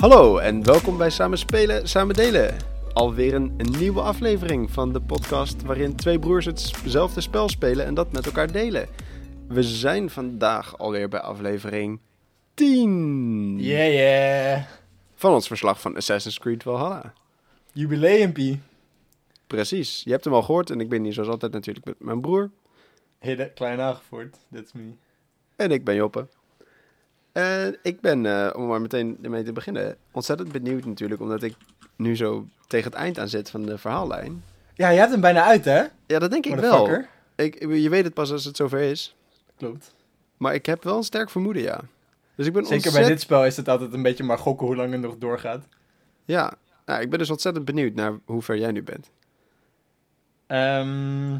Hallo en welkom bij Samen Spelen, Samen Delen. Alweer een, een nieuwe aflevering van de podcast waarin twee broers hetzelfde spel spelen en dat met elkaar delen. We zijn vandaag alweer bij aflevering 10 Yeah, yeah. van ons verslag van Assassin's Creed Valhalla. Jubileumpie. Precies, je hebt hem al gehoord en ik ben hier zoals altijd natuurlijk met mijn broer. Hele klein aangevoerd. That's me. En ik ben Joppe. En ik ben, eh, om maar meteen ermee te beginnen, ontzettend benieuwd natuurlijk, omdat ik nu zo tegen het eind aan zit van de verhaallijn. Ja, je hebt hem bijna uit, hè? Ja, dat denk ik wel. Ik, je weet het pas als het zover is. Klopt. Maar ik heb wel een sterk vermoeden, ja. Dus ik ben Zeker bij dit spel is het altijd een beetje maar gokken hoe lang het nog doorgaat. Ja, nou, ik ben dus ontzettend benieuwd naar hoe ver jij nu bent. Ehm,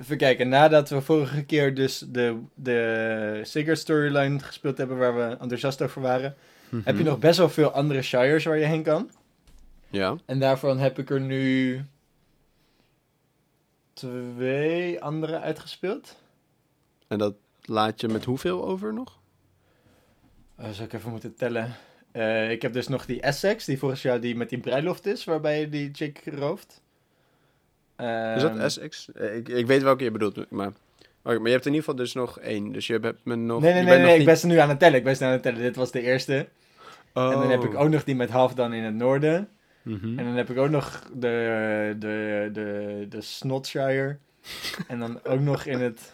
even kijken. Nadat we vorige keer dus de, de Sigurd storyline gespeeld hebben waar we enthousiast over waren, heb je nog best wel veel andere shires waar je heen kan. Ja. En daarvan heb ik er nu twee andere uitgespeeld. En dat laat je met hoeveel over nog? Uh, zou ik even moeten tellen. Eh, ik heb dus nog die Essex, die volgens jou die met die bruiloft is, waarbij je die chick rooft. Is dat Ehm, Essex? Eh, Ik, ik weet welke je bedoelt, maar... Oké, maar je hebt in ieder geval dus nog één. Dus je hebt me nog... Nee, nee, nee, nee, ik ben ze nu aan het tellen. Ik ben ze nu aan het tellen. Dit was de eerste. Oh. En dan heb ik ook nog die met half dan in het noorden. Mhm. En dan heb ik ook nog de, de, de, de Snotshire. en dan ook nog in het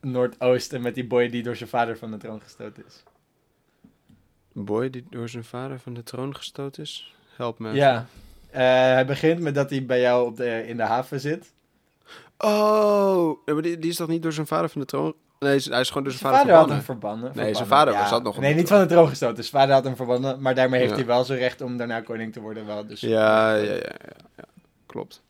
noordoosten met die boy die door zijn vader van de troon gestoten is. Een boy die door zijn vader van de troon gestoten is? Help me. Ja, hij begint met dat hij bij jou op de, in de haven zit. Oh, ja, maar die, die is toch niet door zijn vader van de troon... Nee, hij is gewoon door zijn, Zijn vader, vader had hem verbannen. verbannen. Nee, zijn vader was dat nog Nee, niet van de troon gestoten. Zijn vader had hem verbannen, maar daarmee heeft Ja. hij wel zijn recht om daarna koning te worden. Wel, dus Ja, ja, ja, ja, ja. klopt.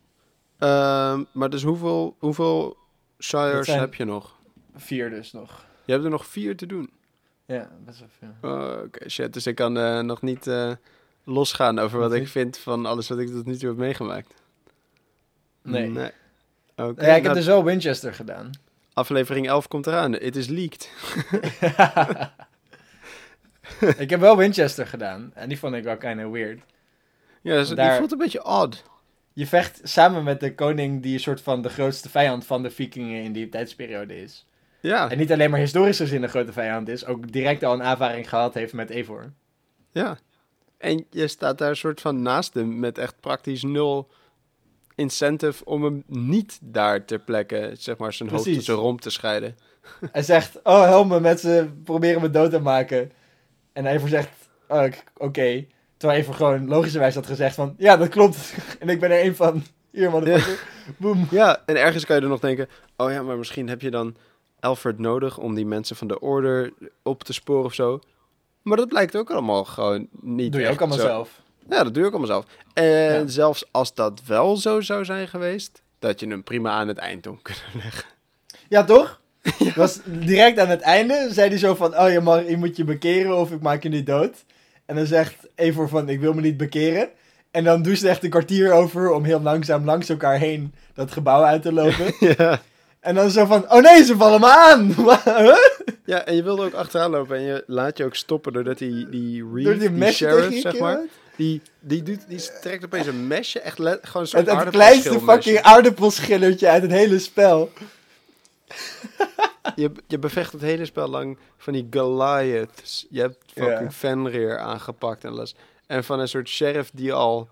Ehm, maar dus hoeveel, hoeveel zijn- heb je nog? Vier dus nog. Je hebt er nog vier te doen. Ja, best wel veel. Oh, Oké, shit. Dus ik kan eh, nog niet eh, losgaan over wat ik vind van alles wat ik tot nu toe heb meegemaakt. Nee. nee. Oké, ja, ik heb nou, dus wel Winchester gedaan. aflevering 11 komt eraan. Het is leaked. ik heb wel Winchester gedaan. En die vond ik wel kind of weird. Ja, dus, die voelt een beetje odd. Je vecht samen met de koning die een soort van de grootste vijand van de vikingen in die tijdsperiode is. Ja, En niet alleen maar historisch gezien een grote vijand is, ook direct al een aanvaring gehad heeft met Eivor. ja. En je staat daar een soort van naast hem met echt praktisch nul incentive om hem niet daar ter plekke, zeg maar, zijn hoofd en Precies. zijn romp te scheiden. Hij zegt, oh help me met ze proberen me dood te maken. En Eivor zegt, oh, oké. Terwijl Eivor gewoon logischerwijs had gezegd van, ja dat klopt. en ik ben er één van. Hier motherfucker. Boom. Ja, en ergens kan je er nog denken, oh ja, maar misschien heb je dan Alfred nodig om die mensen van de order op te sporen of zo. Maar dat blijkt ook allemaal gewoon niet Doe je ook allemaal zo. zelf. Ja, dat doe ook allemaal zelf. En Ja. zelfs als dat wel zo zou zijn geweest, dat je hem prima aan het eind om kunnen leggen. Ja, toch? Was direct aan het einde zei hij zo van, oh je, mag, je moet je bekeren of ik maak je niet dood. En dan zegt Eivor van, ik wil me niet bekeren. En dan doen ze echt een kwartier over om heel langzaam langs elkaar heen dat gebouw uit te lopen. ja. En dan zo van, oh nee, ze vallen me aan! Ja, en je wilde ook achteraan lopen en je laat je ook stoppen doordat die, die Reeve, Door die die, mes sheriff, zeg maar, die, die, doet, die trekt opeens een mesje, echt le- gewoon een soort Het, het kleinste fucking aardappelschillertje uit het hele spel. Je, je bevecht het hele spel lang van die Goliaths. Je hebt fucking. Fenrir aangepakt en alles. En van een soort sheriff die al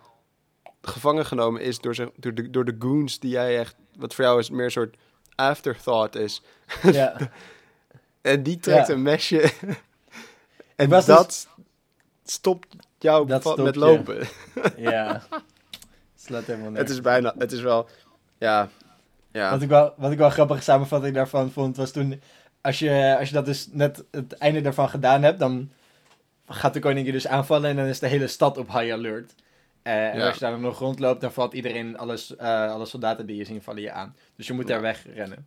gevangen genomen is door, zijn, door, de, door de goons die jij echt... Wat voor jou is meer een soort afterthought is. Ja. En die trekt Ja. een mesje. en was dus- dat stopt jou Dat stopt met je. lopen. ja. Slaat helemaal Het is bijna... Het is wel... Ja. Ja. Wat, ik wel, wat ik wel grappige samenvatting daarvan vond, was toen... Als je, als je dat dus net het einde daarvan gedaan hebt, dan gaat de koning je dus aanvallen en dan is de hele stad op high alert. Eh, En Ja. als je daar nog rondloopt, dan valt iedereen, alles, eh, alle soldaten die je zien, vallen je aan. Dus je moet daar Ja. wegrennen.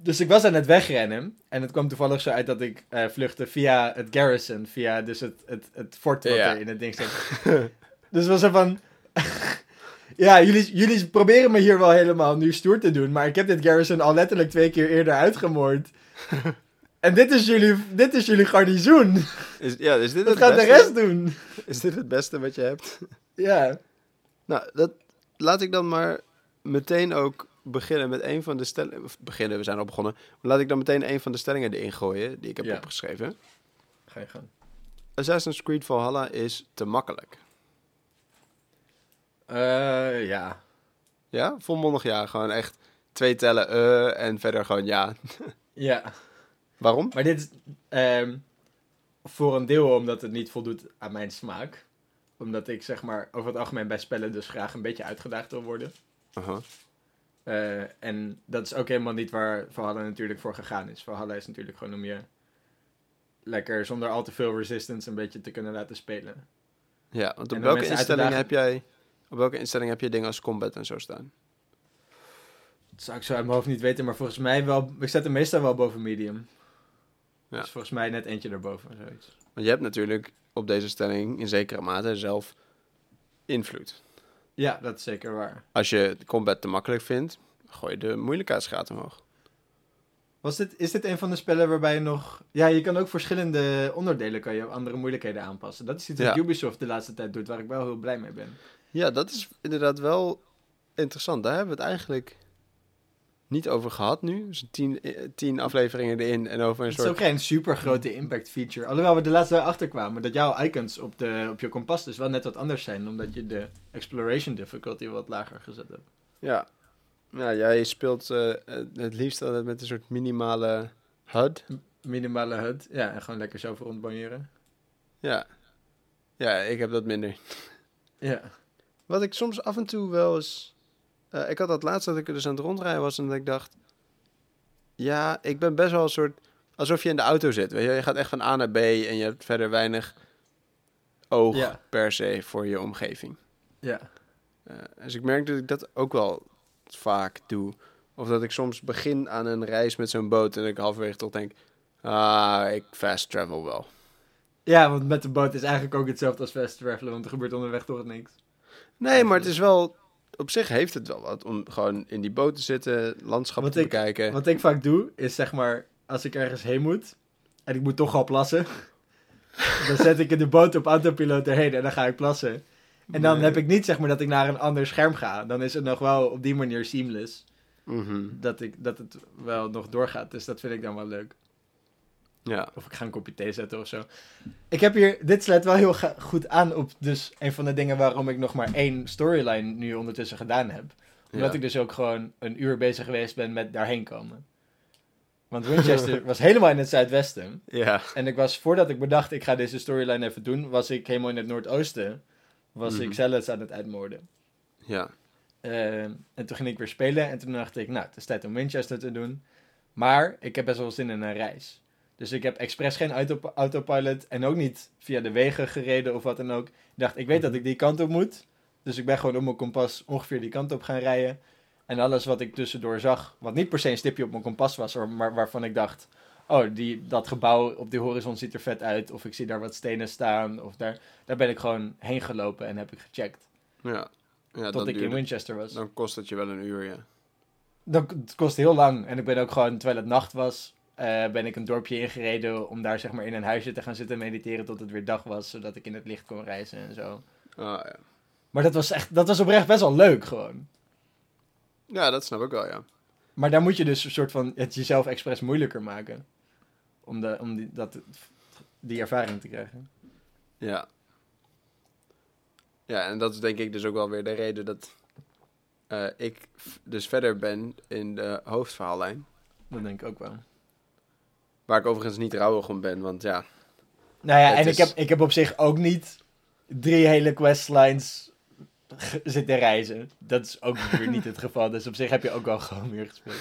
Dus ik was aan het wegrennen en het kwam toevallig zo uit dat ik eh, vluchtte via het garrison, via dus het, het, het fort wat Ja. er in het ding zit. dus was zo van... ja, jullie, jullie proberen me hier wel helemaal nu stoer te doen, maar ik heb dit garrison al letterlijk twee keer eerder uitgemoord. En dit is jullie, dit is jullie garnizoen. Is, ja, is dit Wat het gaat de rest doen? Is dit het beste wat je hebt? Ja. Nou, dat, laat ik dan maar meteen ook beginnen met een van de stellingen. Of beginnen, we zijn al begonnen. Maar laat ik dan meteen een van de stellingen erin gooien die ik heb Ja. opgeschreven. Ga je gaan. Assassin's Creed Valhalla is te makkelijk. Eh, ja. Ja, volmondig ja. Gewoon echt twee tellen eh en verder gewoon ja. Ja. Waarom? Maar dit is ehm, voor een deel omdat het niet voldoet aan mijn smaak. Omdat ik zeg maar over het algemeen bij spellen dus graag een beetje uitgedaagd wil worden. Aha. Eh, en dat is ook helemaal niet waar Valhalla natuurlijk voor gegaan is. Valhalla is natuurlijk gewoon om je lekker zonder al te veel resistance een beetje te kunnen laten spelen. Ja, want op welke instelling heb jij... Op welke instelling heb je dingen als combat en zo staan? Dat zou ik zo uit mijn hoofd niet weten, maar volgens mij wel. Ik zet hem meestal wel boven medium. Ja. Dus volgens mij net eentje erboven, zoiets. Want je hebt natuurlijk op deze stelling in zekere mate zelf invloed. Ja, dat is zeker waar. Als je combat te makkelijk vindt, gooi je de moeilijkheidsgraad omhoog. Was dit, is dit een van de spellen waarbij je nog... Ja, je kan ook verschillende onderdelen kan je andere moeilijkheden aanpassen. Dat is iets wat Ja. Ubisoft de laatste tijd doet, waar ik wel heel blij mee ben. Ja, dat is inderdaad wel interessant. Daar hebben we het eigenlijk niet over gehad nu. Dus tien, eh, tien afleveringen erin en over een Het is soort... ook geen super grote impact feature. Alhoewel we de laatste jaar achterkwamen dat jouw icons op, de, op je kompas dus wel net wat anders zijn. Omdat je de exploration difficulty wat lager gezet hebt. Ja. ja, jij speelt eh, het liefst altijd met een soort minimale HUD. Minimale HUD. Ja, en gewoon lekker zelf rondbanjeren. Ja. Ja, ik heb dat minder. Ja. Wat ik soms af en toe wel eens... eh, ik had dat laatst dat ik er dus aan het rondrijden was en dat ik dacht... Ja, ik ben best wel een soort... Alsof je in de auto zit, weet je. Je gaat echt van A naar B en je hebt verder weinig oog Ja. per se voor je omgeving. Ja. Eh, dus ik merk dat ik dat ook wel vaak doe. Of dat ik soms begin aan een reis met zo'n boot en ik halverwege toch denk... Ah, ik fast travel wel. Ja, want met de boot is eigenlijk ook hetzelfde als fast travelen, want er gebeurt onderweg toch niks. Nee, maar het is wel... Op zich heeft het wel wat om gewoon in die boot te zitten, landschap Wat te ik- bekijken. Wat ik vaak doe, is zeg maar, als ik ergens heen moet en ik moet toch al plassen, dan zet ik in de boot op autopiloot erheen en dan ga ik plassen. En dan Nee. heb ik niet zeg maar dat ik naar een ander scherm ga. Dan is het nog wel op die manier seamless. Mhm. Dat, ik, dat het wel nog doorgaat. Dus dat vind ik dan wel leuk. Ja. Of ik ga een kopje thee zetten of zo. Ik heb hier, dit sluit wel heel goed aan op dus een van de dingen waarom ik nog maar één storyline nu ondertussen gedaan heb. Omdat Ja. ik dus ook gewoon een uur bezig geweest ben met daarheen komen. Want Winchester was helemaal in het zuidwesten. Ja. En ik was, voordat ik bedacht, ik ga deze storyline even doen, was ik helemaal in het noordoosten. Was Mhm. ik zelfs aan het uitmoorden. Ja. Eh, en toen ging ik weer spelen en toen dacht ik, nou, het is tijd om Winchester te doen. Maar ik heb best wel zin in een reis. Dus ik heb expres geen auto autopilot en ook niet via de wegen gereden of wat dan ook. Ik dacht, ik weet dat ik die kant op moet. Dus ik ben gewoon op mijn kompas ongeveer die kant op gaan rijden. En alles wat ik tussendoor zag, wat niet per se een stipje op mijn kompas was, maar waarvan ik dacht, oh, die, dat gebouw op die horizon ziet er vet uit. Of ik zie daar wat stenen staan. Of daar, daar ben ik gewoon heen gelopen en heb ik gecheckt. Ja. ja tot ik in Winchester was. dan kost het je wel een uur, ja. Dat, kost heel lang. En ik ben ook gewoon, terwijl het nacht was, eh, ben ik een dorpje ingereden om daar zeg maar in een huisje te gaan zitten mediteren tot het weer dag was, zodat ik in het licht kon reizen en zo. Ah, ja. Maar dat was echt, dat was oprecht best wel leuk gewoon. ja, dat snap ik wel, ja. Maar daar moet je dus een soort van het jezelf expres moeilijker maken. Om, de, om die, dat, die ervaring te krijgen. Ja. Ja, en dat is denk ik dus ook wel weer de reden dat eh, ik dus verder ben in de hoofdverhaallijn. Dat denk ik ook wel. Waar ik overigens niet rouwig om ben, want ja, Nou ja, en is- ik, heb, ik heb op zich ook niet drie hele questlines zitten reizen. Dat is ook weer niet het geval. Dus op zich heb je ook wel gewoon meer gespeeld.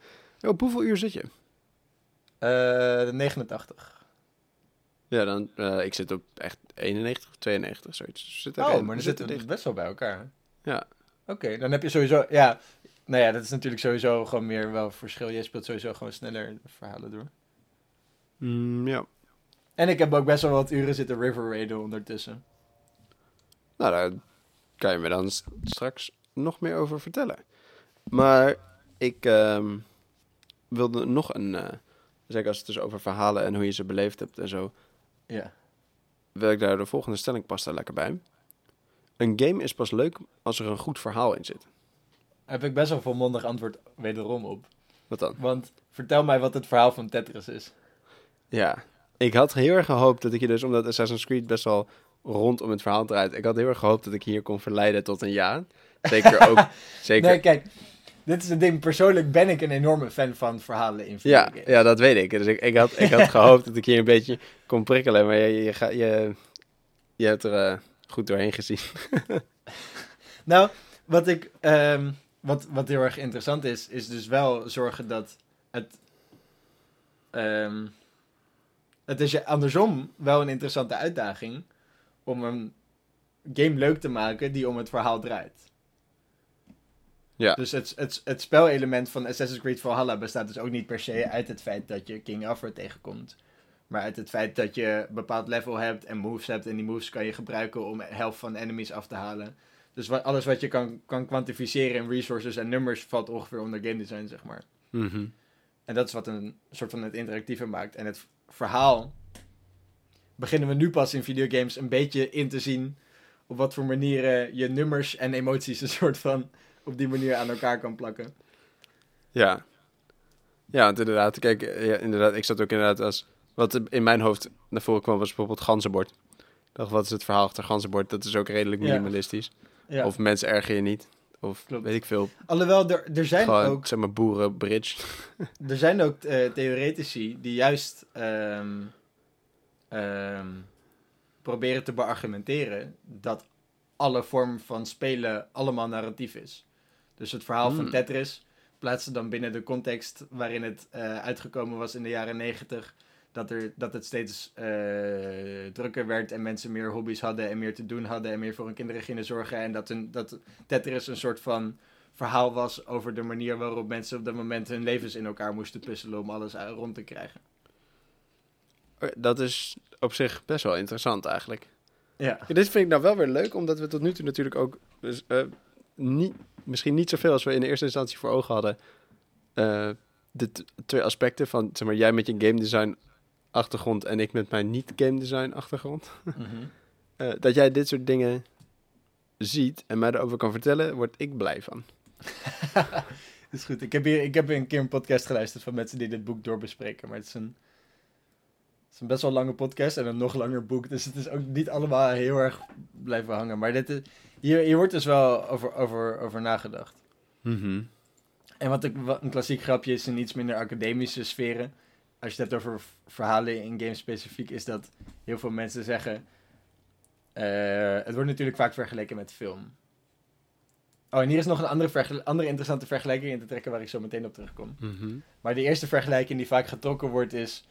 Op hoeveel uur zit je? Eh, de 89. Ja, dan, eh, ik zit op echt 91 of 92, zoiets. Dus we zitten Oh, maar dan zitten we best wel bij elkaar. Ja. Oké, dan heb je sowieso... Ja, nou ja, dat is natuurlijk sowieso gewoon meer wel verschil. Jij speelt sowieso gewoon sneller verhalen door. Mm, ja. En ik heb ook best wel wat uren zitten river raiden ondertussen. Nou, daar kan je me dan straks nog meer over vertellen. Maar ik ehm, wilde nog een, eh, zeker als het dus over verhalen en hoe je ze beleefd hebt en zo, Ja. wil ik daar de volgende stelling past daar lekker bij. Een game is pas leuk als er een goed verhaal in zit. Heb ik best wel volmondig antwoord wederom op. Wat dan? Want vertel mij wat het verhaal van Tetris is. Ja, ik had heel erg gehoopt dat ik je dus, omdat Assassin's Creed best wel rondom het verhaal draait, ik had heel erg gehoopt dat ik hier kon verleiden tot een ja. Zeker ook, zeker. Nee, kijk. Dit is het ding. Persoonlijk ben ik een enorme fan van verhalen in ja, videogames. ja, dat weet ik. Dus ik, ik, had, ik had gehoopt dat ik hier een beetje kon prikkelen, maar je, je, ga- je, je hebt er eh, goed doorheen gezien. Nou, wat, ik, ehm, wat, wat heel erg interessant is, is dus wel zorgen dat het. ehm, het is andersom wel een interessante uitdaging om een game leuk te maken die om het verhaal draait. Ja. Dus het, het, het spelelement van Assassin's Creed Valhalla bestaat dus ook niet per se uit het feit dat je King Arthur tegenkomt. Maar uit het feit dat je een bepaald level hebt en moves hebt. En die moves kan je gebruiken om helft van enemies af te halen. Dus alles wat je kan, kan kwantificeren in resources en nummers valt ongeveer onder game design, zeg maar. Mhm. En dat is wat een soort van het interactieve maakt. En het verhaal beginnen we nu pas in videogames een beetje in te zien op wat voor manieren je nummers en emoties een soort van op die manier aan elkaar kan plakken. Ja. Ja, want inderdaad. Kijk, ja, inderdaad, ik zat ook inderdaad als... Wat in mijn hoofd naar voren kwam was bijvoorbeeld Ganzenbord. Ik dacht, wat is het verhaal achter Ganzenbord? Dat is ook redelijk Ja. minimalistisch. Ja. Of mensen erger je niet. Of Klopt. weet ik veel. Alhoewel, er, er zijn Gewoon, ook zeg maar, boerenbridge. Er zijn ook eh, theoretici die juist ehm, ehm, proberen te beargumenteren dat alle vorm van spelen allemaal narratief is. Dus het verhaal van Hmm. Tetris plaatsen dan binnen de context waarin het eh, uitgekomen was in de jaren negentig. Dat, er, dat het steeds eh, drukker werd en mensen meer hobby's hadden en meer te doen hadden en meer voor hun kinderen gingen zorgen. En dat, een, dat Tetris een soort van verhaal was over de manier waarop mensen op dat moment hun levens in elkaar moesten puzzelen om alles uit- rond te krijgen. Eh, Dat is op zich best wel interessant eigenlijk. Ja. Ja, dit vind ik nou wel weer leuk, omdat we tot nu toe natuurlijk ook... Dus, eh, niet, misschien niet zoveel als we in de eerste instantie voor ogen hadden. eh, de twee aspecten van, zeg maar, jij met je game design achtergrond en ik met mijn niet game design achtergrond. Mhm. Eh, dat jij dit soort dingen ziet en mij erover kan vertellen, word ik blij van. is goed. Ik heb, hier, ik heb een keer een podcast geluisterd van mensen die dit boek doorbespreken. Maar het is een, het is een best wel lange podcast en een nog langer boek. Dus het is ook niet allemaal heel erg blijven hangen. Maar dit is, hier, hier wordt dus wel over, over, over nagedacht. En wat ik, wat een klassiek grapje is in iets minder academische sferen. Als je het hebt over verhalen in games specifiek, is dat heel veel mensen zeggen. eh, het wordt natuurlijk vaak vergeleken met film. Oh, en hier is nog een andere, andere interessante vergelijking in te trekken waar ik zo meteen op terugkom. Mhm. Maar de eerste vergelijking die vaak getrokken wordt is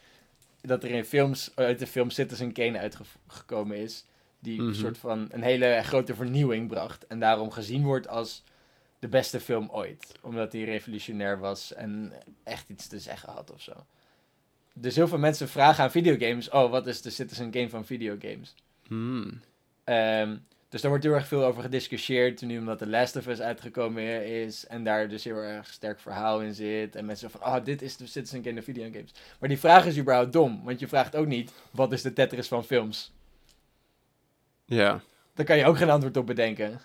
dat er in films, uit de film Citizen Kane uitgekomen is. Die Mhm. een soort van een hele grote vernieuwing bracht. En daarom gezien wordt als de beste film ooit. Omdat hij revolutionair was en echt iets te zeggen had of zo. Dus heel veel mensen vragen aan videogames: Oh, wat is de Citizen Kane van videogames? Hmm. Ehm, dus daar wordt heel erg veel over gediscussieerd. Nu omdat The Last of Us uitgekomen is. En daar dus heel erg sterk verhaal in zit. En mensen van, oh, dit is de Citizen Kane of videogames. Maar die vraag is überhaupt dom. Want je vraagt ook niet, wat is de Tetris van films? Ja. Daar kan je ook geen antwoord op bedenken.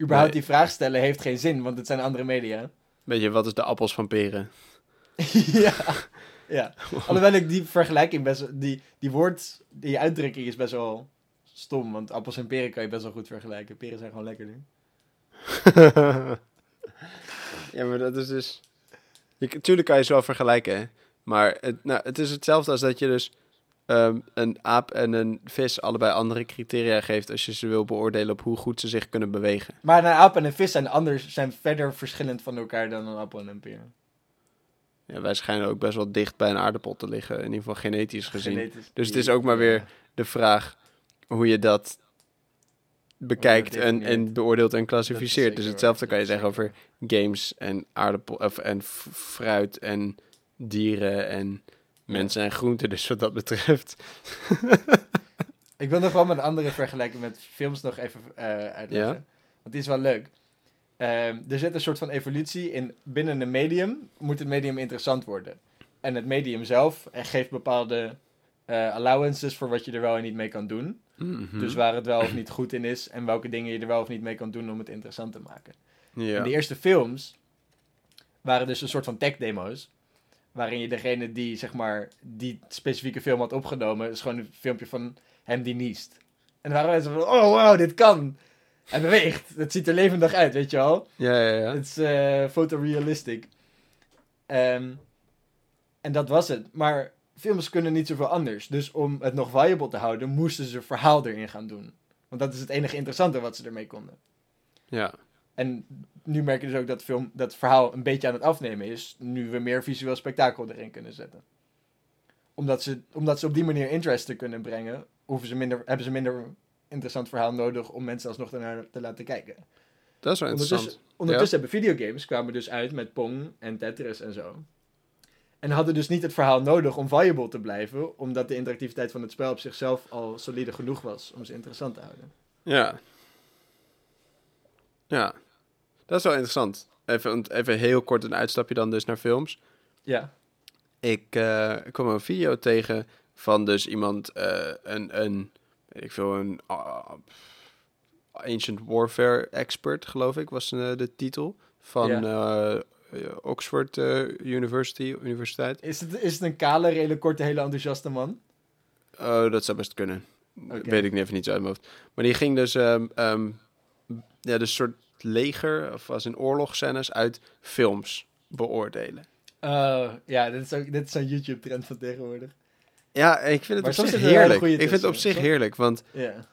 Überhaupt Nee. die vraag stellen heeft geen zin, want het zijn andere media. Weet je, wat is de appels van peren? ja. ja. Alhoewel ik die vergelijking best die, die woord, die uitdrukking is best wel stom. Want appels en peren kan je best wel goed vergelijken. Peren zijn gewoon lekker nu. ja, maar dat is dus... Je, tuurlijk kan je ze wel vergelijken, hè. Maar het, nou, het is hetzelfde als dat je dus ehm, een aap en een vis allebei andere criteria geeft als je ze wil beoordelen op hoe goed ze zich kunnen bewegen. Maar een aap en een vis zijn, anders, zijn verder verschillend van elkaar dan een appel en een peer. Ja, wij schijnen ook best wel dicht bij een aardappel te liggen, in ieder geval genetisch gezien. Genetisch. Dus het is ook maar weer de vraag hoe je dat bekijkt en, en beoordeelt en klassificeert. Dus hetzelfde kan je zeggen over games en aardappel of, en fruit en dieren en mensen en groenten. Dus wat dat betreft. Ik wil nog wel met een andere vergelijking met films nog even eh, uitleggen. Ja? Want die is wel leuk. Ehm, er zit een soort van evolutie in. Binnen een medium moet het medium interessant worden. En het medium zelf eh, geeft bepaalde eh, allowances voor wat je er wel en niet mee kan doen. Mhm. Dus waar het wel of niet goed in is en welke dingen je er wel of niet mee kan doen om het interessant te maken. ja. En de eerste films waren dus een soort van tech-demo's. Waarin je degene die, zeg maar, die specifieke film had opgenomen, is gewoon een filmpje van hem die niest. En dan waren mensen van, oh wow, dit kan. Hij beweegt. Het ziet er levendig uit, weet je wel. ja, ja, ja. Het is eh photorealistic. Ehm, en dat was het. Maar films kunnen niet zoveel anders. Dus om het nog viable te houden, moesten ze verhaal erin gaan doen. Want dat is het enige interessante wat ze ermee konden. ja. En nu merk je dus ook dat film, dat verhaal een beetje aan het afnemen is. Nu we meer visueel spektakel erin kunnen zetten. Omdat ze, omdat ze op die manier interest te kunnen brengen, hoeven ze minder, hebben ze minder interessant verhaal nodig om mensen alsnog ernaar te laten kijken. Dat is wel interessant. Ondertussen, ondertussen hebben videogames kwamen dus uit met Pong en Tetris en zo. En hadden dus niet het verhaal nodig om viable te blijven, omdat de interactiviteit van het spel op zichzelf al solide genoeg was om ze interessant te houden. Ja. Ja. Dat is wel interessant. Even, even heel kort een uitstapje dan dus naar films. Ja, Ik, eh, kwam een video tegen van dus iemand, eh, een, een, ik veel, een ah, Ancient Warfare expert, geloof ik, was eh, de titel. Van eh, Oxford eh, University, Universiteit. is het, is het een kale, redelijk korte, hele enthousiaste man? Oh, dat zou best kunnen. Weet ik even niet uit mijn hoofd. Maar die ging dus, ehm ja, dus soort leger, of was in oorlogsscènes uit films beoordelen. Oh, ja, dit is, ook, dit is zo'n YouTube-trend van tegenwoordig. Ja, ik vind het Maar op zich een heerlijk. Ik vind het op zich toch? heerlijk, want Ja.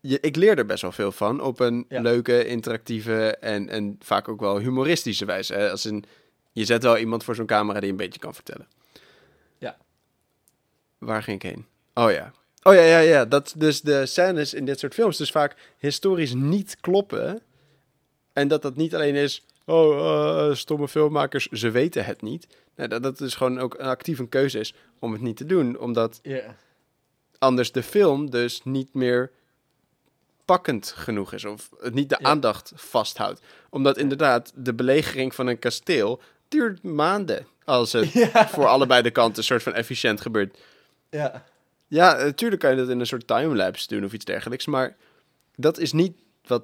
je, ik leer er best wel veel van. Op een Ja. leuke, interactieve en, en vaak ook wel humoristische wijze. Hè? Als een, je zet wel iemand voor zo'n camera die een beetje kan vertellen. Ja. Waar ging ik heen? Oh ja. Oh ja, ja, ja. Dat dus de scènes in dit soort films dus vaak historisch niet kloppen. En dat dat niet alleen is... Oh, eh, stomme filmmakers, ze weten het niet. Nee, dat dat dus gewoon ook een actief een keuze is om het niet te doen. Omdat anders de film dus niet meer pakkend genoeg is. Of het niet de aandacht vasthoudt. Omdat inderdaad de belegering van een kasteel duurt maanden. Als het voor allebei de kanten een soort van efficiënt gebeurt. ja. Ja, natuurlijk kan je dat in een soort timelapse doen of iets dergelijks. Maar dat is niet wat...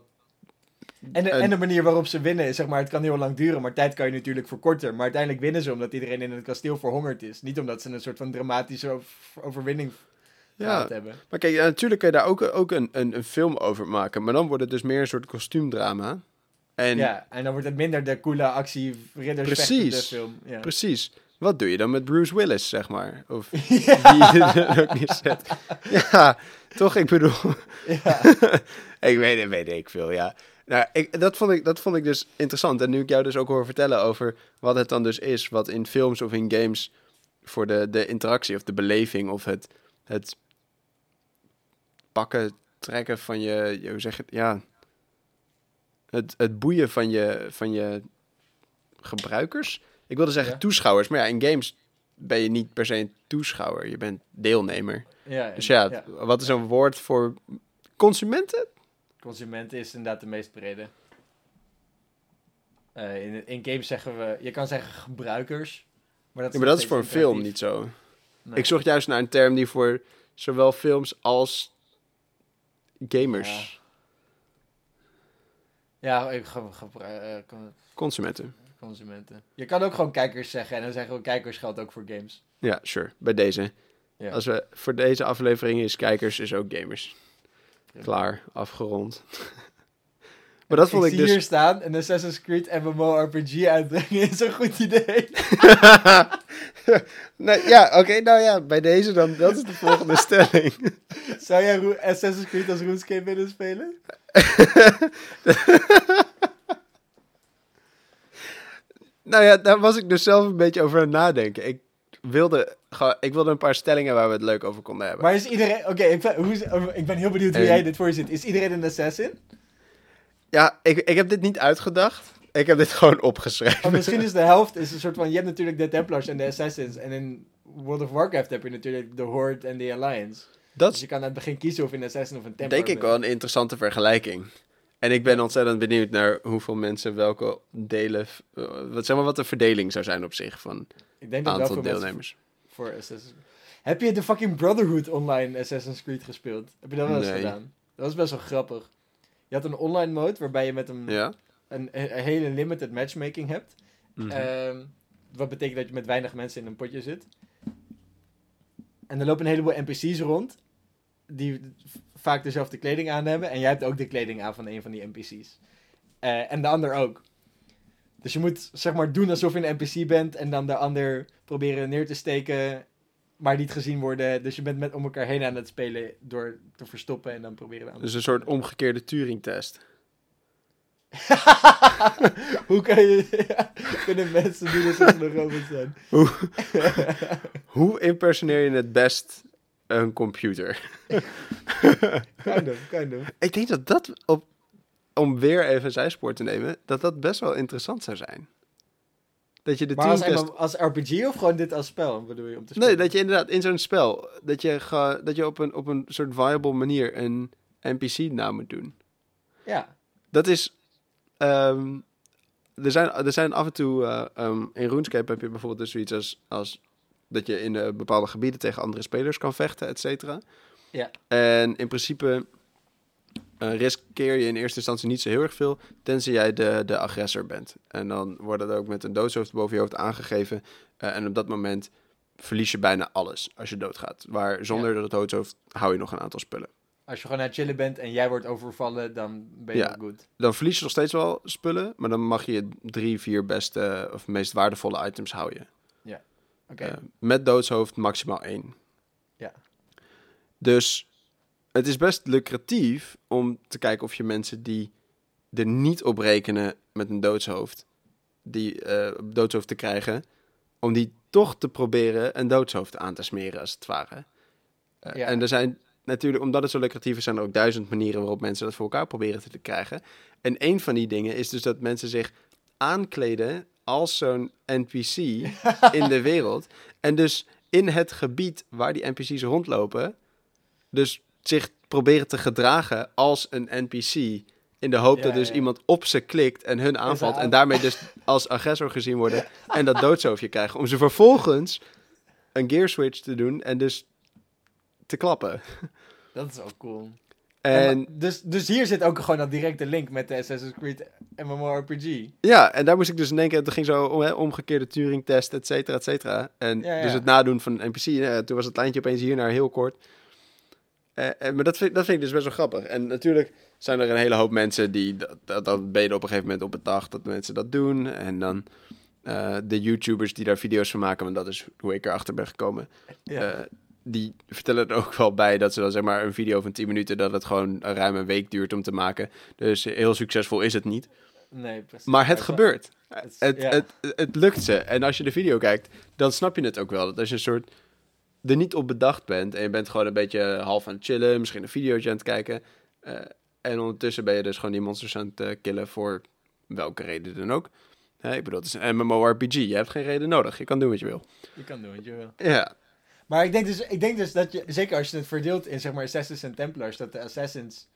En de, en de manier waarop ze winnen, is, zeg maar, het kan heel lang duren, maar tijd kan je natuurlijk verkorten. Maar uiteindelijk winnen ze omdat iedereen in het kasteel verhongerd is. Niet omdat ze een soort van dramatische ov- overwinning Ja, hebben. maar kijk, ja, natuurlijk kan je daar ook, ook een, een, een film over maken. Maar dan wordt het dus meer een soort kostuumdrama. En Ja, en dan wordt het minder de coole actie ridders Precies. film. Ja. precies, wat doe je dan met Bruce Willis, zeg maar? Of Ja. die er ook neerzet. Ja, toch? Ik bedoel, ja. ik weet het, weet ik veel, ja. Nou, ik, dat, vond ik, dat vond ik dus interessant. En nu ik jou dus ook hoor vertellen over wat het dan dus is, wat in films of in games voor de, de interactie of de beleving of het, het pakken, trekken van je, je- hoe zeg het, ja, het, het boeien van je, van je gebruikers. Ik wilde zeggen Ja. toeschouwers, maar ja, in games ben je niet per se een toeschouwer, je bent deelnemer. ja, Dus ja, wat is een woord voor consumenten? Consument is inderdaad de meest brede. Eh, in, in games zeggen we, je kan zeggen gebruikers. Maar dat Ja, is, maar dat is voor een film niet zo. Nee. Ik zocht juist naar een term die voor zowel films als gamers, Ja, ik ge- gebru- eh, con- consumenten. consumenten. Je kan ook gewoon kijkers zeggen en dan zeggen we kijkers geldt ook voor games. Ja, sure. Bij deze. Ja. Als we voor deze aflevering is kijkers is ook gamers. Klaar, afgerond. maar dat vond ik, zie dus. hier staan, een Assassin's Creed MMORPG uitbrengen is een goed idee. nee, ja, oké, nou ja, bij deze dan. Dat is de volgende stelling. Zou jij Assassin's Creed als RuneScape willen spelen? nou ja, daar was ik dus zelf een beetje over aan het nadenken. Ik wilde, ik wilde een paar stellingen waar we het leuk over konden hebben. Maar is iedereen... Oké, ik, ik ben heel benieuwd hoe En- jij dit voor je zit. Is iedereen een assassin? Ja, ik, ik heb dit niet uitgedacht. Ik heb dit gewoon opgeschreven. Misschien is de helft is een soort van... Je hebt natuurlijk de Templars en de Assassins. En in World of Warcraft heb je natuurlijk de Horde en de Alliance. Dat Dus je kan aan het begin kiezen of je een Assassin of een Templar denk ik wel een interessante vergelijking. En ik ben ontzettend benieuwd naar hoeveel mensen welke delen... eh, wat, zeg maar wat de verdeling zou zijn op zich van Ik denk dat wel veel deelnemers. voor Assassin's Heb je de fucking Brotherhood online Assassin's Creed gespeeld? Heb je dat wel eens Nee. gedaan? Dat was best wel grappig. Je had een online mode waarbij je met een, Ja? een, een hele limited matchmaking hebt. Mhm. Ehm, wat betekent dat je met weinig mensen in een potje zit. En er lopen een heleboel NPC's rond. Die vaak dezelfde kleding aan hebben. En jij hebt ook de kleding aan van een van die NPC's. Eh, en de ander ook. Dus je moet zeg maar doen alsof je een NPC bent. En dan de ander proberen neer te steken. Maar niet gezien worden. Dus je bent met om elkaar heen aan het spelen. Door te verstoppen en dan proberen de. Dus een soort omgekeerde Turing-test. Hoe kan je, kunnen mensen doen alsof ze een robot zijn? Hoe impersoneer je het best een computer? Kind of, kind of. Ik denk dat dat, op, om weer even zijspoor te nemen, dat dat best wel interessant zou zijn. Dat je de Maar als, RPG of gewoon dit als spel, bedoel je, om te spelen? Nee, dat je inderdaad in zo'n spel, dat je, ge- dat je op, een, op een soort viable manier een NPC na moet doen. Ja, Dat is. ehm, er, zijn, er zijn af en toe. eh, ehm, in RuneScape heb je bijvoorbeeld dus zoiets als. als dat je in eh, bepaalde gebieden tegen andere spelers kan vechten, et cetera. Ja. En in principe. Eh, riskeer je in eerste instantie niet zo heel erg veel. Tenzij jij de, de agressor bent. En dan wordt dat ook met een doodshoofd boven je hoofd aangegeven. eh, en op dat moment verlies je bijna alles als je doodgaat. Waar zonder dat het doodshoofd hou je nog een aantal spullen. als je gewoon aan het chillen bent en jij wordt overvallen, dan ben je Ja. goed. dan verlies je nog steeds wel spullen, maar dan mag je drie, vier beste of meest waardevolle items houden. Oké, Eh, met doodshoofd maximaal één. Ja. Dus het is best lucratief om te kijken of je mensen die er niet op rekenen met een doodshoofd, die eh, doodshoofd te krijgen, om die toch te proberen een doodshoofd aan te smeren, als het ware. Eh, Ja. En er zijn natuurlijk, omdat het zo lucratief is, zijn er ook duizend manieren waarop mensen dat voor elkaar proberen te krijgen. En een van die dingen is dus dat mensen zich aankleden als zo'n NPC in de wereld. En dus in het gebied waar die NPC's rondlopen, dus zich proberen te gedragen als een NPC. In de hoop Ja, dat dus ja. iemand op ze klikt en hun aanvalt. aan- En daarmee dus als agressor gezien worden. En dat doodshoofdje krijgen. Om ze vervolgens een gear switch te doen en dus te klappen. dat is ook cool. En dus, dus hier zit ook gewoon dat directe link met de Assassin's Creed MMORPG. ja, en daar moest ik dus in denken. Het ging zo om hè, omgekeerde Turing-test, et cetera, et cetera. En ja. dus het nadoen van een NPC. eh, toen was het lijntje opeens hier naar heel kort. Eh, eh, maar dat vind, dat vind ik dus best wel grappig. En natuurlijk zijn er een hele hoop mensen die... Dat, dat, dat ben je op een gegeven moment op bedacht dat mensen dat doen. En dan eh, de YouTubers die daar video's van maken. Want dat is hoe ik erachter ben gekomen. Ja. Die vertellen er ook wel bij dat ze dan zeg maar een video van 10 minuten... dat het gewoon ruim een week duurt om te maken. Dus heel succesvol is het niet. nee, precies. Maar het is- gebeurt. het is- Het, ja. het, het lukt ze. En als je de video kijkt, dan snap je het ook wel. Dat je een soort er niet op bedacht bent en je bent gewoon een beetje half aan het chillen, misschien een videootje aan het kijken. eh, en ondertussen ben je dus gewoon die monsters aan het eh, killen voor welke reden dan ook. Hè, ik bedoel, het is een MMORPG. Je hebt geen reden nodig. Je kan doen wat je wil. Je kan doen wat je wil. Ja, Maar ik denk, dus, ik denk dus dat je, zeker als je het verdeelt in zeg maar Assassins en Templars, dat de Assassins.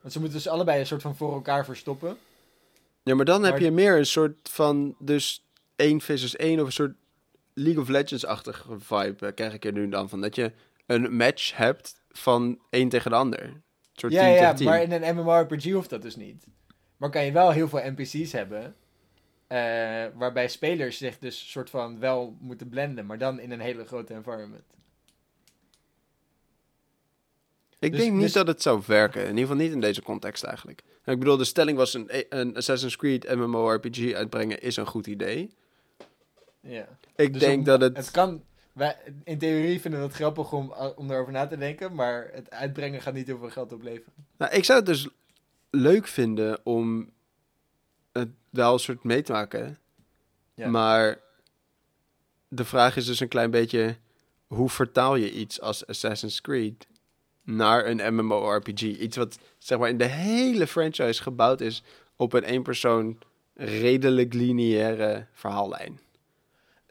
Want ze moeten dus allebei een soort van voor elkaar verstoppen. ja maar dan heb je meer een soort van dus 1 versus 1 of een soort League of Legends-achtige vibe eh, krijg ik er nu dan van. Dat je een match hebt van één tegen de ander. Een soort Ja, ja, maar in een MMORPG hoeft dat dus niet. Maar kan je wel heel veel NPC's hebben. eh, waarbij spelers zich dus soort van wel moeten blenden, maar dan in een hele grote environment. Ik Dus- denk niet dus- dat het zou werken. In ieder geval niet in deze context eigenlijk. Ik bedoel, de stelling was een, een Assassin's Creed MMORPG uitbrengen is een goed idee. Ja. Ik Dus denk om- dat het... Het kan. Wij, in theorie vinden we het grappig om, om erover na te denken, maar het uitbrengen gaat niet heel veel geld opleveren. Nou, ik zou het dus leuk vinden om het wel een soort mee te maken. Ja. Maar de vraag is dus een klein beetje... Hoe vertaal je iets als Assassin's Creed naar een MMORPG? Iets wat zeg maar in de hele franchise gebouwd is op een één persoon redelijk lineaire verhaallijn.